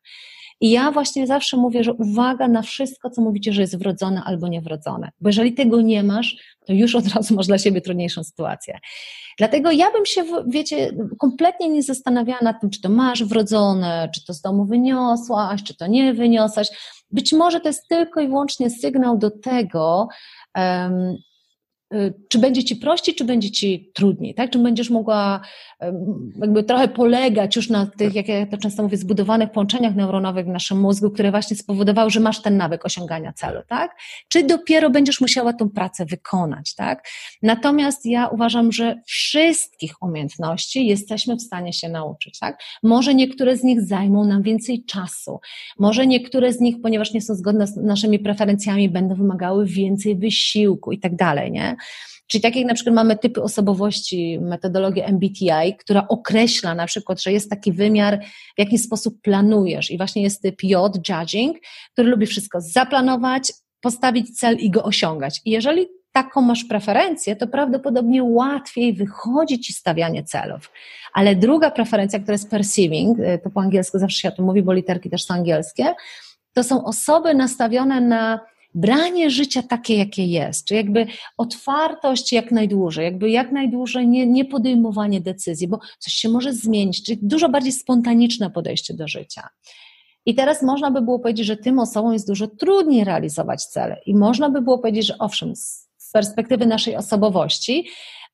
C: I ja właśnie zawsze mówię, że uwaga na wszystko, co mówicie, że jest wrodzone albo niewrodzone. Bo jeżeli tego nie masz, to już od razu masz dla siebie trudniejszą sytuację. Dlatego ja bym się, wiecie, kompletnie nie zastanawiała nad tym, czy to masz wrodzone, czy to z domu wyniosłaś, czy to nie wyniosłaś. Być może to jest tylko i wyłącznie sygnał do tego, czy będzie ci prościej, czy będzie ci trudniej, tak? Czy będziesz mogła jakby trochę polegać już na tych, jak ja to często mówię, zbudowanych połączeniach neuronowych w naszym mózgu, które właśnie spowodowały, że masz ten nawyk osiągania celu, tak? Czy dopiero będziesz musiała tą pracę wykonać, tak? Natomiast ja uważam, że wszystkich umiejętności jesteśmy w stanie się nauczyć, tak? Może niektóre z nich zajmą nam więcej czasu, może niektóre z nich, ponieważ nie są zgodne z naszymi preferencjami, będą wymagały więcej wysiłku i tak dalej, nie? Czyli tak jak na przykład mamy typy osobowości, metodologię MBTI, która określa na przykład, że jest taki wymiar, w jaki sposób planujesz i właśnie jest typ J, judging, który lubi wszystko zaplanować, postawić cel i go osiągać. I jeżeli taką masz preferencję, to prawdopodobnie łatwiej wychodzi ci stawianie celów. Ale druga preferencja, która jest perceiving, y, to po angielsku zawsze się o tym mówi, bo literki też są angielskie, to są osoby nastawione na branie życia takie, jakie jest, czy jakby otwartość jak najdłużej, jakby jak najdłużej nie, nie podejmowanie decyzji, bo coś się może zmienić, czyli dużo bardziej spontaniczne podejście do życia. I teraz można by było powiedzieć, że tym osobom jest dużo trudniej realizować cele. I można by było powiedzieć, że owszem, z perspektywy naszej osobowości,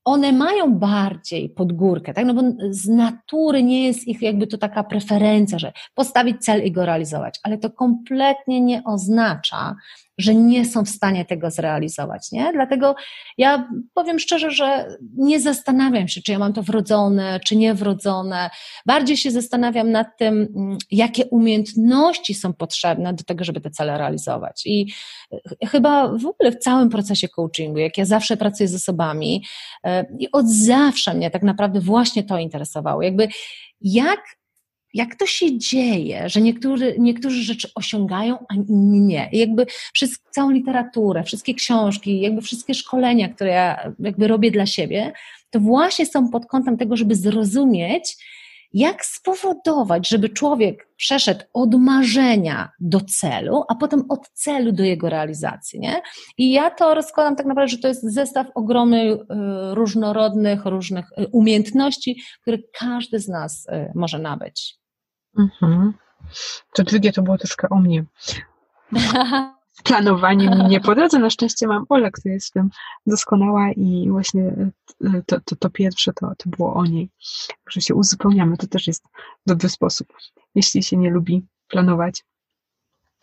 C: one mają bardziej pod górkę, tak? no bo z natury nie jest ich jakby to taka preferencja, że postawić cel i go realizować, ale to kompletnie nie oznacza, że nie są w stanie tego zrealizować, nie? Dlatego ja powiem szczerze, że nie zastanawiam się, czy ja mam to wrodzone, czy niewrodzone. Bardziej się zastanawiam nad tym, mm, jakie umiejętności są potrzebne do tego, żeby te cele realizować. I chyba w ogóle w całym procesie coachingu, jak ja zawsze pracuję z osobami e, i od zawsze mnie tak naprawdę właśnie to interesowało. Jakby jak jak to się dzieje, że niektórzy, niektórzy rzeczy osiągają, a inni nie. I jakby przez całą literaturę, wszystkie książki, jakby wszystkie szkolenia, które ja jakby robię dla siebie, to właśnie są pod kątem tego, żeby zrozumieć, jak spowodować, żeby człowiek przeszedł od marzenia do celu, a potem od celu do jego realizacji, nie? I ja to rozkładam tak naprawdę, że to jest zestaw ogromny y, różnorodnych, różnych y, umiejętności, które każdy z nas y, może nabyć.
B: Mhm. To drugie to było troszkę o mnie. Z planowaniem nie podradzę. Na szczęście mam Olę, która jest w tym doskonała i właśnie e, to, to, to pierwsze to, to było o niej. Że się uzupełniamy, to też jest dobry sposób, jeśli się nie lubi planować.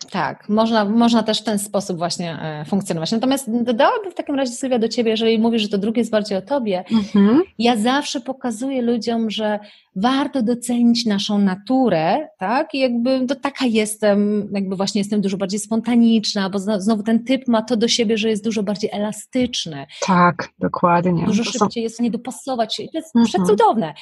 C: Tak, można, można też w ten sposób właśnie e, funkcjonować. Natomiast dodałabym w takim razie, Sylwia, do Ciebie, jeżeli mówisz, że to drugie jest bardziej o Tobie, mhm. ja zawsze pokazuję ludziom, że warto docenić naszą naturę, tak? I jakby to taka jestem, jakby właśnie jestem dużo bardziej spontaniczna, bo znowu ten typ ma to do siebie, że jest dużo bardziej elastyczny.
B: Tak, dokładnie.
C: Dużo szybciej jest w stanie dopasować się. To jest mhm. przecudowne.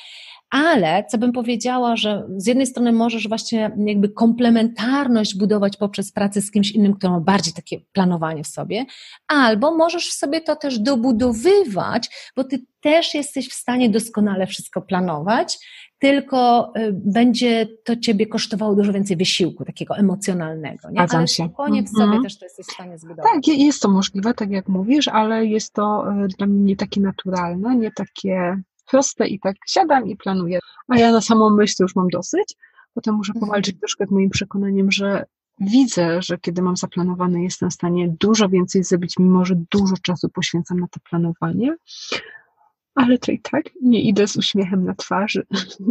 C: Ale co bym powiedziała, że z jednej strony możesz właśnie jakby komplementarność budować poprzez pracę z kimś innym, kto ma bardziej takie planowanie w sobie, albo możesz sobie to też dobudowywać, bo ty też jesteś w stanie doskonale wszystko planować, tylko y, będzie to ciebie kosztowało dużo więcej wysiłku, takiego emocjonalnego. Nie?
B: Ale się.
C: spokojnie w sobie -hmm. też to jesteś w stanie zbudować.
B: Tak, jest to możliwe, tak jak mówisz, ale jest to y, dla mnie nie takie naturalne, nie takie proste i tak siadam i planuję. A ja na samą myśl już mam dosyć. Potem muszę mhm. powalczyć troszkę z moim przekonaniem, że widzę, że kiedy mam zaplanowane, jestem w stanie dużo więcej zrobić, mimo że dużo czasu poświęcam na to planowanie. Ale to i tak nie idę z uśmiechem na twarzy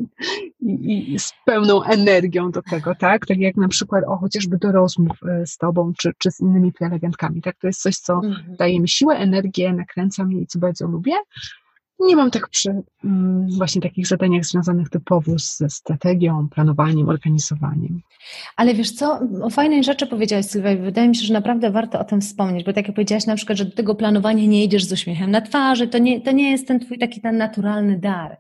B: I, i, z pełną energią do tego, tak? Tak jak na przykład, o chociażby do rozmów e, z tobą, czy, czy z innymi prelegentkami, tak? To jest coś, co mhm. daje mi siłę, energię, nakręca mnie i co bardzo lubię. Nie mam tak przy mm, właśnie takich zadaniach związanych typowo ze strategią, planowaniem, organizowaniem.
C: Ale wiesz co, o fajnej rzeczy powiedziałaś Sylwia wydaje mi się, że naprawdę warto o tym wspomnieć, bo tak jak powiedziałaś na przykład, że do tego planowania nie idziesz z uśmiechem na twarzy, to nie, to nie jest ten twój taki ten naturalny dar.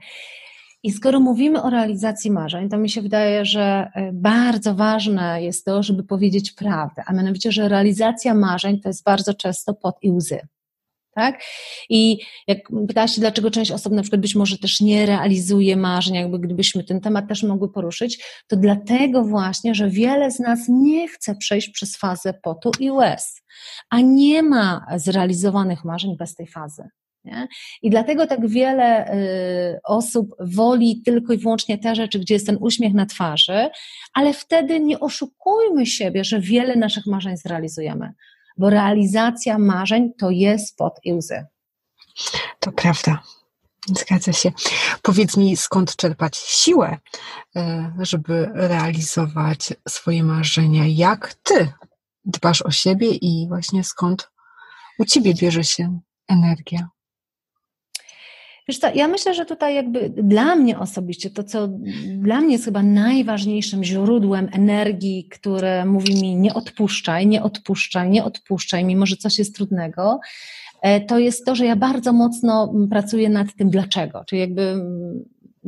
C: I skoro mówimy o realizacji marzeń, to mi się wydaje, że e, bardzo ważne jest to, żeby powiedzieć prawdę, a mianowicie, że realizacja marzeń to jest bardzo często pot i łzy tak? I jak pytałaś się, dlaczego część osób na przykład być może też nie realizuje marzeń, jakby gdybyśmy ten temat też mogły poruszyć, to dlatego właśnie, że wiele z nas nie chce przejść przez fazę potu i łez, a nie ma zrealizowanych marzeń bez tej fazy. Nie? I dlatego tak wiele y, osób woli tylko i wyłącznie te rzeczy, gdzie jest ten uśmiech na twarzy, ale wtedy nie oszukujmy siebie, że wiele naszych marzeń zrealizujemy bo realizacja marzeń to jest pot i łzy.
B: To prawda. Zgadza się. Powiedz mi, skąd czerpać siłę, e, żeby realizować swoje marzenia? Jak ty dbasz o siebie i właśnie skąd u ciebie bierze się energia?
C: Wiesz co, ja myślę, że tutaj jakby dla mnie osobiście, to co dla mnie jest chyba najważniejszym źródłem energii, które mówi mi nie odpuszczaj, nie odpuszczaj, nie odpuszczaj, mimo że coś jest trudnego, e, to jest to, że ja bardzo mocno pracuję nad tym dlaczego, czyli jakby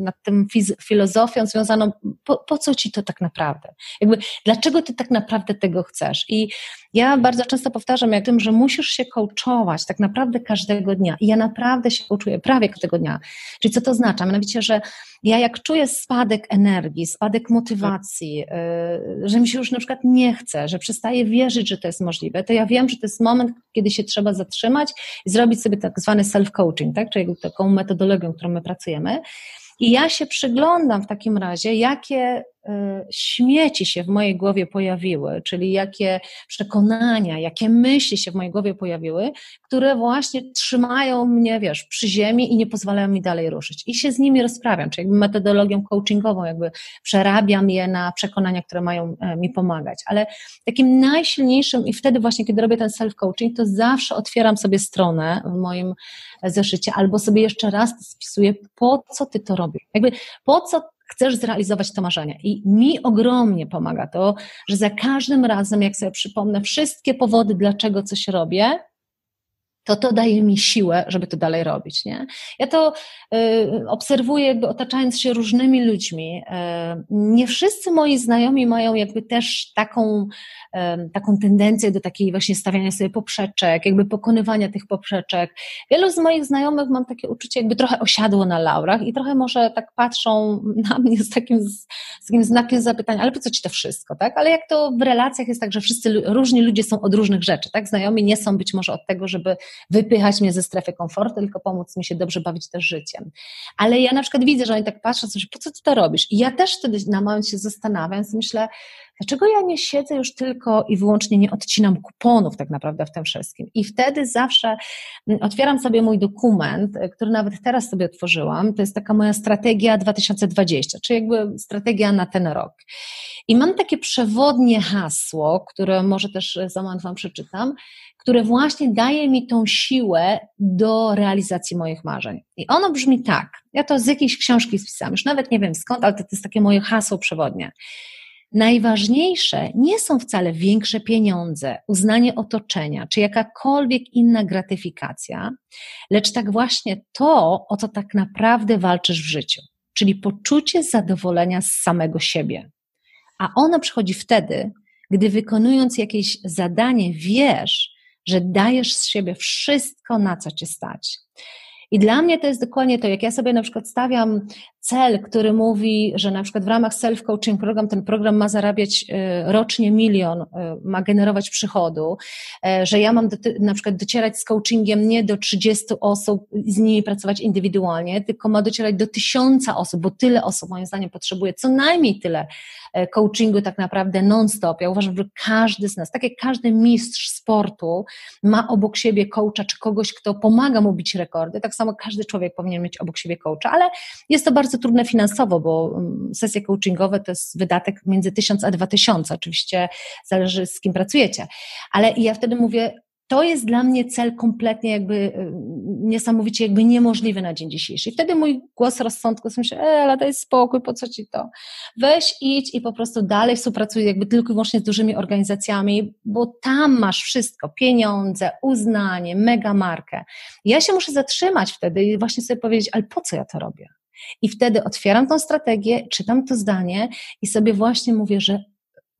C: nad tym filozofią związaną, po, po, co ci to tak naprawdę? Jakby, dlaczego ty tak naprawdę tego chcesz? I ja bardzo często powtarzam jak tym, że musisz się coachować tak naprawdę każdego dnia. I ja naprawdę się coachuję prawie każdego dnia. Czyli co to oznacza? Mianowicie, że ja jak czuję spadek energii, spadek motywacji, yy, że mi się już na przykład nie chce, że przestaję wierzyć, że to jest możliwe, to ja wiem, że to jest moment, kiedy się trzeba zatrzymać i zrobić sobie tak zwany self-coaching, tak? czyli taką metodologią, którą my pracujemy. I ja się przyglądam w takim razie, jakie śmieci się w mojej głowie pojawiły, czyli jakie przekonania, jakie myśli się w mojej głowie pojawiły, które właśnie trzymają mnie, wiesz, przy ziemi i nie pozwalają mi dalej ruszyć. I się z nimi rozprawiam, czyli metodologią coachingową, jakby przerabiam je na przekonania, które mają e, mi pomagać. Ale takim najsilniejszym, i wtedy właśnie, kiedy robię ten self-coaching, to zawsze otwieram sobie stronę w moim zeszycie, albo sobie jeszcze raz spisuję, po co ty to robisz. Jakby po co chcesz zrealizować to marzenie. I mi ogromnie pomaga to, że za każdym razem, jak sobie przypomnę wszystkie powody, dlaczego coś robię, to to daje mi siłę, żeby to dalej robić. Nie? Ja to y, obserwuję, jakby otaczając się różnymi ludźmi. Y, nie wszyscy moi znajomi mają jakby też taką taką tendencję do takiej właśnie stawiania sobie poprzeczek, jakby pokonywania tych poprzeczek. Wielu z moich znajomych mam takie uczucie, jakby trochę osiadło na laurach i trochę może tak patrzą na mnie z takim, z takim znakiem zapytania, ale po co ci to wszystko, tak? Ale jak to w relacjach jest tak, że wszyscy, różni ludzie są od różnych rzeczy, tak? Znajomi nie są być może od tego, żeby wypychać mnie ze strefy komfortu, tylko pomóc mi się dobrze bawić też życiem. Ale ja na przykład widzę, że oni tak patrzą, coś, po co ty to robisz? I ja też wtedy na moment się zastanawiam, myślę, Dlaczego ja nie siedzę już tylko i wyłącznie nie odcinam kuponów tak naprawdę w tym wszystkim? I wtedy zawsze mm, otwieram sobie mój dokument, e, który nawet teraz sobie otworzyłam. To jest taka moja strategia 2020, czyli jakby strategia na ten rok. I mam takie przewodnie hasło, które może też za moment Wam przeczytam, które właśnie daje mi tą siłę do realizacji moich marzeń. I ono brzmi tak. Ja to z jakiejś książki spisałam, już nawet nie wiem skąd, ale to jest takie moje hasło przewodnie. Najważniejsze nie są wcale większe pieniądze, uznanie otoczenia, czy jakakolwiek inna gratyfikacja, lecz tak właśnie to, o co tak naprawdę walczysz w życiu, czyli poczucie zadowolenia z samego siebie. A ono przychodzi wtedy, gdy wykonując jakieś zadanie, wiesz, że dajesz z siebie wszystko, na co cię stać. I dla mnie to jest dokładnie to, jak ja sobie na przykład stawiam cel, który mówi, że na przykład w ramach self-coaching program, ten program ma zarabiać e, rocznie milion, e, ma generować przychodu, e, że ja mam do, na przykład docierać z coachingiem nie do 30 osób i z nimi pracować indywidualnie, tylko ma docierać do tysiąca osób, bo tyle osób moim zdaniem potrzebuje, co najmniej tyle coachingu tak naprawdę non-stop. Ja uważam, że każdy z nas, tak jak każdy mistrz sportu ma obok siebie coacha czy kogoś, kto pomaga mu bić rekordy, tak samo każdy człowiek powinien mieć obok siebie coacha, ale jest to bardzo trudne finansowo, bo mm, sesje coachingowe to jest wydatek między 1000 a 2000, oczywiście zależy z kim pracujecie, ale ja wtedy mówię, to jest dla mnie cel kompletnie jakby y, niesamowicie jakby niemożliwy na dzień dzisiejszy. I wtedy mój głos rozsądku myślę, e, ale daj spokój, po co ci to? Weź, idź i po prostu dalej współpracuj jakby tylko i wyłącznie z dużymi organizacjami, bo tam masz wszystko, pieniądze, uznanie, mega markę. Ja się muszę zatrzymać wtedy i właśnie sobie powiedzieć, ale po co ja to robię? I wtedy otwieram tą strategię, czytam to zdanie i sobie właśnie mówię, że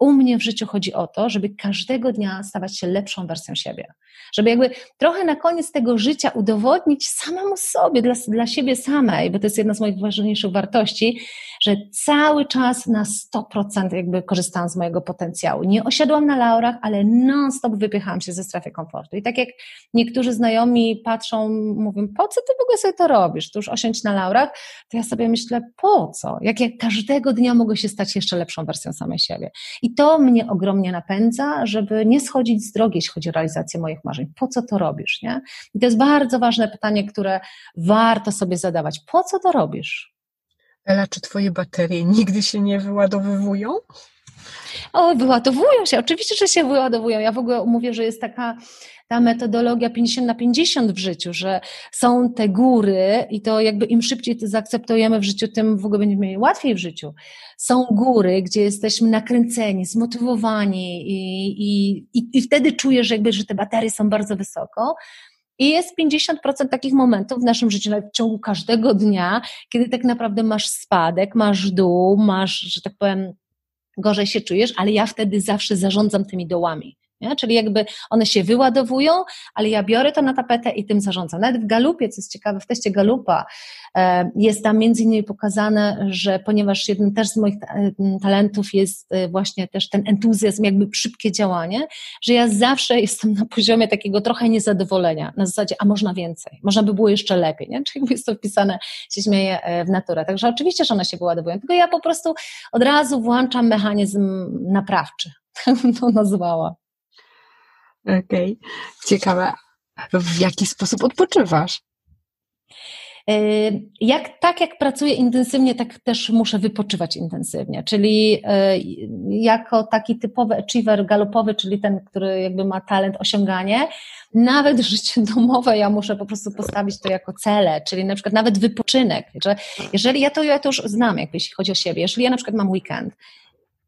C: u mnie w życiu chodzi o to, żeby każdego dnia stawać się lepszą wersją siebie. Żeby jakby trochę na koniec tego życia udowodnić samemu sobie, dla, dla siebie samej, bo to jest jedna z moich ważniejszych wartości, że cały czas na 100% jakby korzystałam z mojego potencjału. Nie osiadłam na laurach, ale non-stop wypychałam się ze strefy komfortu. I tak jak niektórzy znajomi patrzą, mówią, po co ty w ogóle sobie to robisz? Tu już osiąść na laurach, to ja sobie myślę, po co? Jak ja każdego dnia mogę się stać jeszcze lepszą wersją samej siebie. I to mnie ogromnie napędza, żeby nie schodzić z drogi, jeśli chodzi o realizację moich marzeń. Po co to robisz, nie? I to jest bardzo ważne pytanie, które warto sobie zadawać. Po co to robisz?
B: Ela, czy twoje baterie nigdy się nie wyładowywują?
C: O, wyładowują się, oczywiście, że się wyładowują. Ja w ogóle mówię, że jest taka ta metodologia 50 na 50 w życiu, że są te góry i to jakby im szybciej to zaakceptujemy w życiu, tym w ogóle będziemy mieli łatwiej w życiu. Są góry, gdzie jesteśmy nakręceni, zmotywowani i, i, i, i wtedy czujesz, jakby, że te baterie są bardzo wysoko. I jest 50% takich momentów w naszym życiu, w ciągu każdego dnia, kiedy tak naprawdę masz spadek, masz dół, masz, że tak powiem, gorzej się czujesz, ale ja wtedy zawsze zarządzam tymi dołami. Nie? Czyli jakby one się wyładowują, ale ja biorę to na tapetę i tym zarządzam. Nawet w Galupie, co jest ciekawe, w teście Galupa e, jest tam między innymi pokazane, że ponieważ jeden też z moich e, talentów jest e, właśnie też ten entuzjazm, jakby szybkie działanie, że ja zawsze jestem na poziomie takiego trochę niezadowolenia, na zasadzie, a można więcej, można by było jeszcze lepiej, nie? Czyli jest to wpisane, się śmieje w naturę. Także oczywiście, że one się wyładowują, tylko ja po prostu od razu włączam mechanizm naprawczy, tak bym to nazwała.
B: Okej, okay. ciekawe. W jaki sposób odpoczywasz?
C: E, jak, tak jak pracuję intensywnie, tak też muszę wypoczywać intensywnie, czyli e, jako taki typowy achiever galopowy, czyli ten, który jakby ma talent osiąganie, nawet życie domowe ja muszę po prostu postawić to jako cele, czyli na przykład nawet wypoczynek, że jeżeli ja to, ja to już znam, jakby jeśli chodzi o siebie, jeżeli ja na przykład mam weekend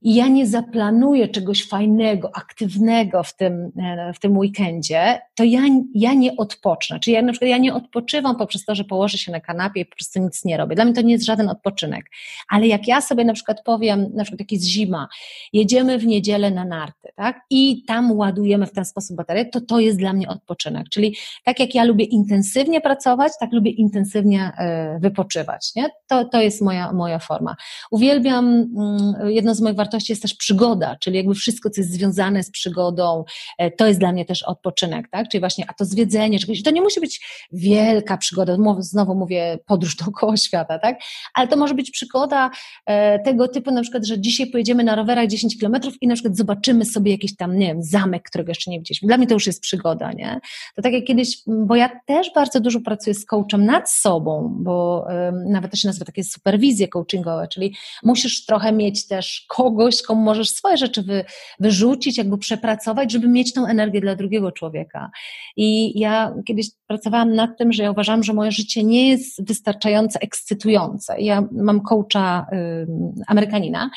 C: i ja nie zaplanuję czegoś fajnego, aktywnego w tym, e, w tym weekendzie, to ja, ja nie odpocznę. Czyli ja na przykład ja nie odpoczywam poprzez to, że położę się na kanapie i po prostu nic nie robię. Dla mnie to nie jest żaden odpoczynek. Ale jak ja sobie na przykład powiem, na przykład jak jest zima, jedziemy w niedzielę na narty, tak? I tam ładujemy w ten sposób baterię, to to jest dla mnie odpoczynek. Czyli tak jak ja lubię intensywnie pracować, tak lubię intensywnie e, wypoczywać, nie? To, to jest moja, moja forma. Uwielbiam, mm, jedno z moich wartości wartości jest też przygoda, czyli jakby wszystko, co jest związane z przygodą, e, to jest dla mnie też odpoczynek, tak? Czyli właśnie, a to zwiedzenie czegoś, to nie musi być wielka przygoda, znowu mówię podróż dookoła świata, tak? Ale to może być przygoda e, tego typu na przykład, że dzisiaj pojedziemy na rowerach 10 kilometrów i na przykład zobaczymy sobie jakiś tam, nie wiem, zamek, którego jeszcze nie widzieliśmy. Dla mnie to już jest przygoda, nie? To tak jak kiedyś, bo ja też bardzo dużo pracuję z coachem nad sobą, bo nawet to się nazywa takie superwizje coachingowe, czyli musisz trochę mieć też kogo kogoś, komu możesz swoje rzeczy wy, wyrzucić, jakby przepracować, żeby mieć tą energię dla drugiego człowieka. I ja kiedyś pracowałam nad tym, że ja uważam, że moje życie nie jest wystarczająco ekscytujące. Ja mam coacha y, Amerykanina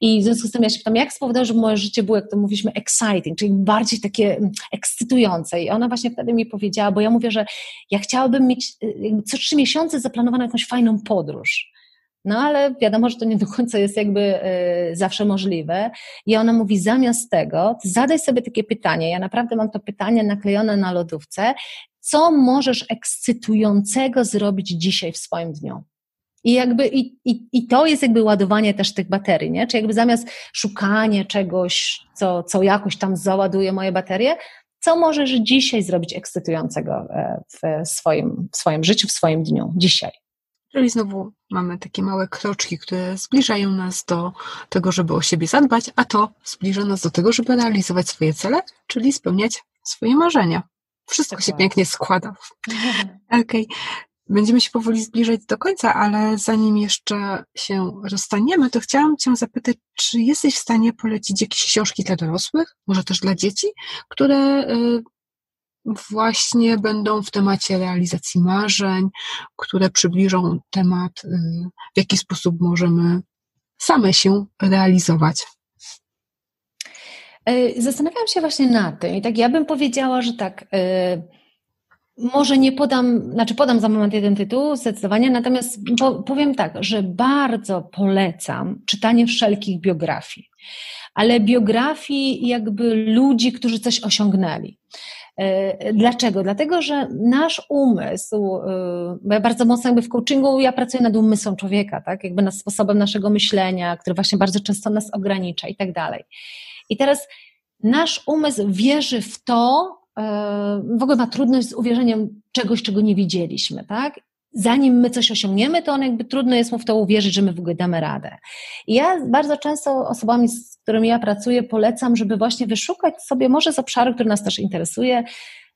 C: i w związku z tym ja się pytam, jak spowodować, żeby moje życie było, jak to mówiliśmy, exciting, czyli bardziej takie ekscytujące. I ona właśnie wtedy mi powiedziała, bo ja mówię, że ja chciałabym mieć y, co trzy miesiące zaplanowaną jakąś fajną podróż. No ale wiadomo, że to nie do końca jest jakby y, zawsze możliwe. I ona mówi, zamiast tego, zadaj sobie takie pytanie. Ja naprawdę mam to pytanie naklejone na lodówce. Co możesz ekscytującego zrobić dzisiaj w swoim dniu? I jakby i, i, i to jest jakby ładowanie też tych baterii, nie? Czy jakby zamiast szukanie czegoś, co, co jakoś tam załaduje moje baterie, co możesz dzisiaj zrobić ekscytującego e, w swoim, w swoim życiu, w swoim dniu, dzisiaj?
B: Czyli znowu mamy takie małe kroczki, które zbliżają nas do tego, żeby o siebie zadbać, a to zbliża nas do tego, żeby realizować swoje cele, czyli spełniać swoje marzenia. Wszystko tak się pięknie składa. Okej. Okay. Będziemy się powoli zbliżać do końca, ale zanim jeszcze się rozstaniemy, to chciałam Cię zapytać, czy jesteś w stanie polecić jakieś książki dla dorosłych, może też dla dzieci, które y, właśnie będą w temacie realizacji marzeń, które przybliżą temat, y, w jaki sposób możemy same się realizować.
C: E, zastanawiałam się właśnie nad tym i tak ja bym powiedziała, że tak, e, może nie podam, znaczy podam za moment jeden tytuł zdecydowanie, natomiast powiem tak, że bardzo polecam czytanie wszelkich biografii, ale biografii jakby ludzi, którzy coś osiągnęli. E, dlaczego? Dlatego, że nasz umysł, e, bo ja bardzo mocno jakby w coachingu ja pracuję nad umysłem człowieka, tak? Jakby nad sposobem naszego myślenia, który właśnie bardzo często nas ogranicza i tak dalej. I teraz nasz umysł wierzy w to, e, w ogóle ma trudność z uwierzeniem czegoś, czego nie widzieliśmy, tak? Zanim my coś osiągniemy, to on jakby trudno jest mu w to uwierzyć, że my w ogóle damy radę. I ja bardzo często osobami, z którymi ja pracuję, polecam, żeby właśnie wyszukać sobie może z obszaru, który nas też interesuje,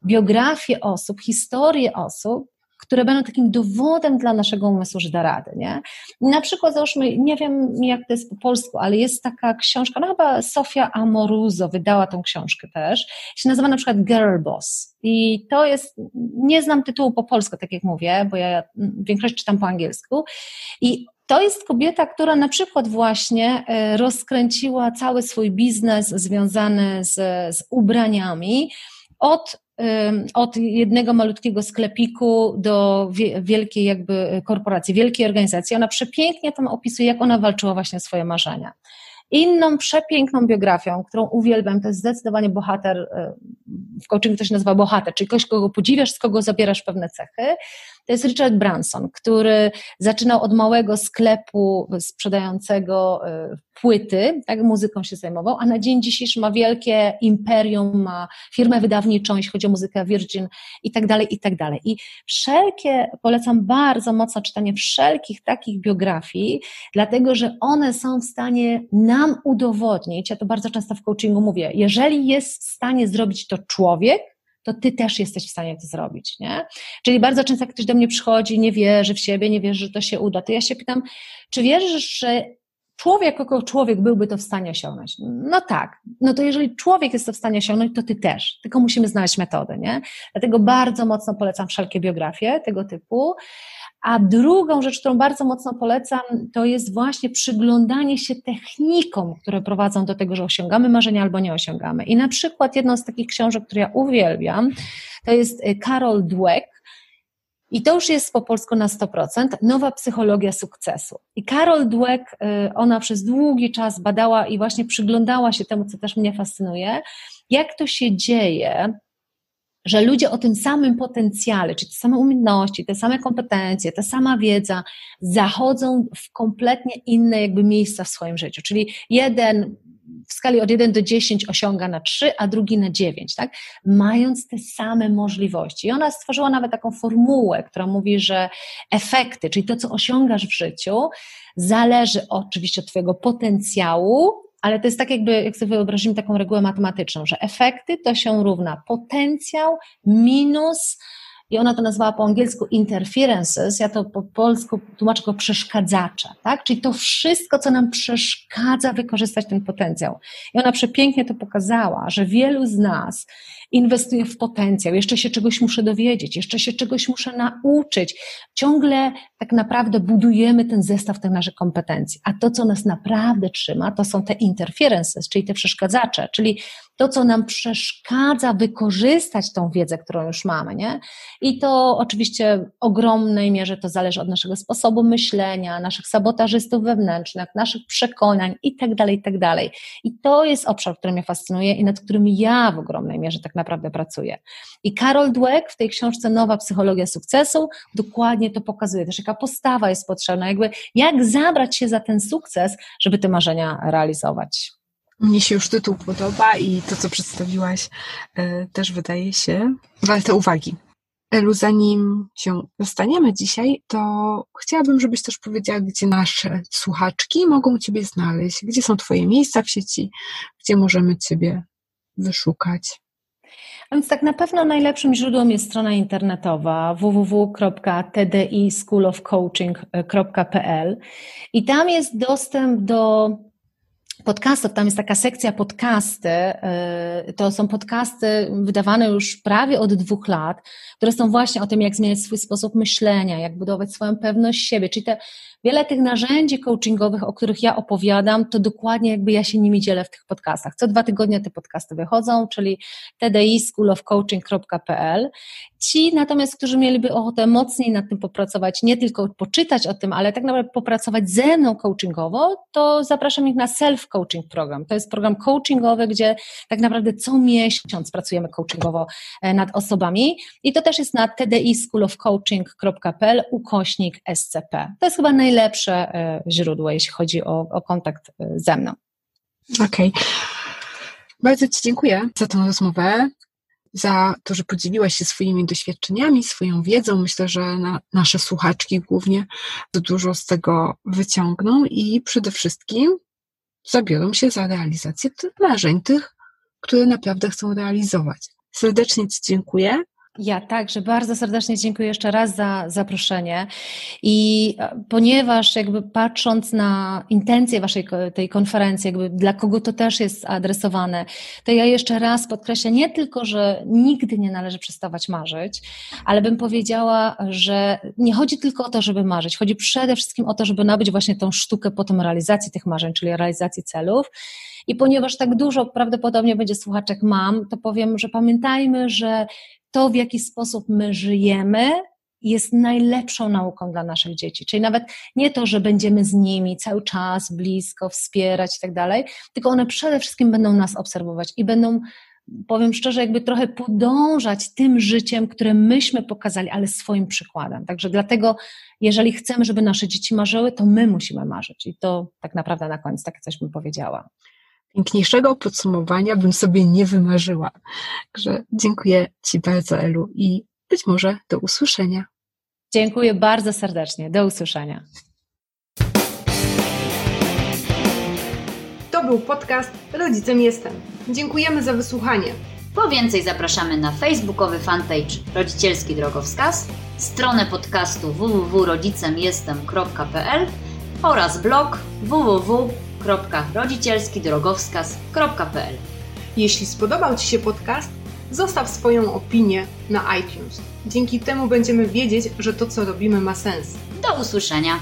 C: biografię osób, historię osób, które będą takim dowodem dla naszego umysłu, że da radę, nie? Na przykład załóżmy, nie wiem jak to jest po polsku, ale jest taka książka, no chyba Sofia Amoruzo wydała tą książkę też, się nazywa na przykład Girl Boss. I to jest, nie znam tytułu po polsku, tak jak mówię, bo ja większość czytam po angielsku. I to jest kobieta, która na przykład właśnie e, rozkręciła cały swój biznes związany z, z ubraniami od od jednego malutkiego sklepiku do wielkiej jakby korporacji, wielkiej organizacji. Ona przepięknie tam opisuje, jak ona walczyła właśnie o swoje marzenia. Inną przepiękną biografią, którą uwielbiam, to jest zdecydowanie bohater, e, w coachingu to się nazywa bohater, czyli ktoś, kogo podziwiasz, z kogo zabierasz pewne cechy. To jest Richard Branson, który zaczynał od małego sklepu sprzedającego e, płyty, tak muzyką się zajmował, a na dzień dzisiejszy ma wielkie imperium, ma firmę wydawniczą, jeśli chodzi o muzykę Virgin i tak dalej, i tak dalej. I wszelkie, polecam bardzo mocno czytanie wszelkich takich biografii, dlatego, że one są w stanie nam udowodnić, ja to bardzo często w coachingu mówię, jeżeli jest w stanie zrobić to człowiek, to ty też jesteś w stanie to zrobić, nie? Czyli bardzo często jak ktoś do mnie przychodzi, nie wierzy w siebie, nie wierzy, że to się uda, to ja się pytam, czy wierzysz, że człowiek jako człowiek byłby to w stanie osiągnąć? No tak. No to jeżeli człowiek jest to w stanie osiągnąć, to ty też. Tylko musimy znaleźć metodę, nie? Dlatego bardzo mocno polecam wszelkie biografie tego typu. A drugą rzecz, którą bardzo mocno polecam, to jest właśnie przyglądanie się technikom, które prowadzą do tego, że osiągamy marzenia albo nie osiągamy. I na przykład jedną z takich książek, które ja uwielbiam, to jest Carol y, Dweck, i to już jest po polsku na 100%, nowa psychologia sukcesu. I Carol Dweck, y, ona przez długi czas badała i właśnie przyglądała się temu, co też mnie fascynuje, jak to się dzieje, że ludzie o tym samym potencjale, czyli te same umiejętności, te same kompetencje, ta sama wiedza, zachodzą w kompletnie inne jakby miejsca w swoim życiu. Czyli jeden w skali od 1 do 10 osiąga na 3, a drugi na 9, tak? Mając te same możliwości. I ona stworzyła nawet taką formułę, która mówi, że efekty, czyli to, co osiągasz w życiu, zależy oczywiście od Twojego potencjału, ale to jest tak jakby, jak sobie wyobrazimy taką regułę matematyczną, że efekty to się równa potencjał minus i ona to nazwała po angielsku interferences, ja to po polsku tłumaczę go przeszkadzacze, tak? Czyli to wszystko, co nam przeszkadza wykorzystać ten potencjał. I ona przepięknie to pokazała, że wielu z nas inwestuję w potencjał, jeszcze się czegoś muszę dowiedzieć, jeszcze się czegoś muszę nauczyć. Ciągle tak naprawdę budujemy ten zestaw tych naszych kompetencji. A to, co nas naprawdę trzyma, to są te interferences, czyli te przeszkadzacze, czyli to, co nam przeszkadza wykorzystać tą wiedzę, którą już mamy, nie? I to oczywiście w ogromnej mierze to zależy od naszego sposobu myślenia, naszych sabotażystów wewnętrznych, naszych przekonań i tak dalej, i tak. I to jest obszar, który mnie fascynuje i nad którym ja w ogromnej mierze tak naprawdę pracuję. I Carol Dweck w tej książce Nowa Psychologia Sukcesu dokładnie to pokazuje, też jaka postawa jest potrzebna, jakby jak zabrać się za ten sukces, żeby te marzenia realizować.
B: Mnie się już tytuł podoba i to, co przedstawiłaś, e, też wydaje się warte uwagi. Elu, zanim się rozstaniemy dzisiaj, to chciałabym, żebyś też powiedziała, gdzie nasze słuchaczki mogą Ciebie znaleźć, gdzie są Twoje miejsca w sieci, gdzie możemy Ciebie wyszukać.
C: Więc tak na pewno najlepszym źródłem jest strona internetowa www.tdischoolofcoaching.pl i tam jest dostęp do podcastów, tam jest taka sekcja podcasty, y, to są podcasty wydawane już prawie od dwóch lat, które są właśnie o tym, jak zmieniać swój sposób myślenia, jak budować swoją pewność siebie, czyli te wiele tych narzędzi coachingowych, o których ja opowiadam, to dokładnie jakby ja się nimi dzielę w tych podcastach. Co dwa tygodnie te podcasty wychodzą, czyli tdi schoolofcoaching.pl. Ci natomiast, którzy mieliby ochotę mocniej nad tym popracować, nie tylko poczytać o tym, ale tak naprawdę popracować ze mną coachingowo, to zapraszam ich na self-coaching program. To jest program coachingowy, gdzie tak naprawdę co miesiąc pracujemy coachingowo e, nad osobami i to też jest na tdi schoolofcoaching.pl ukośnik SCP. To jest chyba naj najlepsze e, źródło, jeśli chodzi o, o kontakt e, ze mną.
B: Okej. Okay. Bardzo Ci dziękuję za tę rozmowę, za to, że podzieliłaś się swoimi doświadczeniami, swoją wiedzą. Myślę, że na, nasze słuchaczki głównie dużo z tego wyciągną i przede wszystkim zabiorą się za realizację tych marzeń, tych, które naprawdę chcą realizować. Serdecznie Ci dziękuję.
C: Ja także bardzo serdecznie dziękuję jeszcze raz za zaproszenie i e, ponieważ jakby patrząc na intencje waszej tej konferencji, jakby dla kogo to też jest adresowane, to ja jeszcze raz podkreślę nie tylko, że nigdy nie należy przestawać marzyć, ale bym powiedziała, że nie chodzi tylko o to, żeby marzyć, chodzi przede wszystkim o to, żeby nabyć właśnie tą sztukę potem realizacji tych marzeń, czyli realizacji celów. I ponieważ tak dużo prawdopodobnie będzie słuchaczek mam, to powiem, że pamiętajmy, że to, w jaki sposób my żyjemy, jest najlepszą nauką dla naszych dzieci. Czyli nawet nie to, że będziemy z nimi cały czas blisko, wspierać i tak dalej, tylko one przede wszystkim będą nas obserwować i będą powiem szczerze, jakby trochę podążać tym życiem, które myśmy pokazali, ale swoim przykładem. Także dlatego, jeżeli chcemy, żeby nasze dzieci marzyły, to my musimy marzyć. I to tak naprawdę na koniec tak coś bym powiedziała.
B: Piękniejszego podsumowania bym sobie nie wymarzyła. Także dziękuję Ci bardzo, Elu, i być może do usłyszenia.
C: Dziękuję bardzo serdecznie. Do usłyszenia.
B: To był podcast Rodzicem Jestem. Dziękujemy za wysłuchanie.
A: Po więcej zapraszamy na facebookowy fanpage Rodzicielski Drogowskaz, stronę podcastu www.rodzicemjestem.pl oraz blog www.rodzicielskidrogowskaz.pl
B: Jeśli spodobał Ci się podcast, zostaw swoją opinię na iTunes. Dzięki temu będziemy wiedzieć, że to, co robimy, ma sens.
A: Do usłyszenia!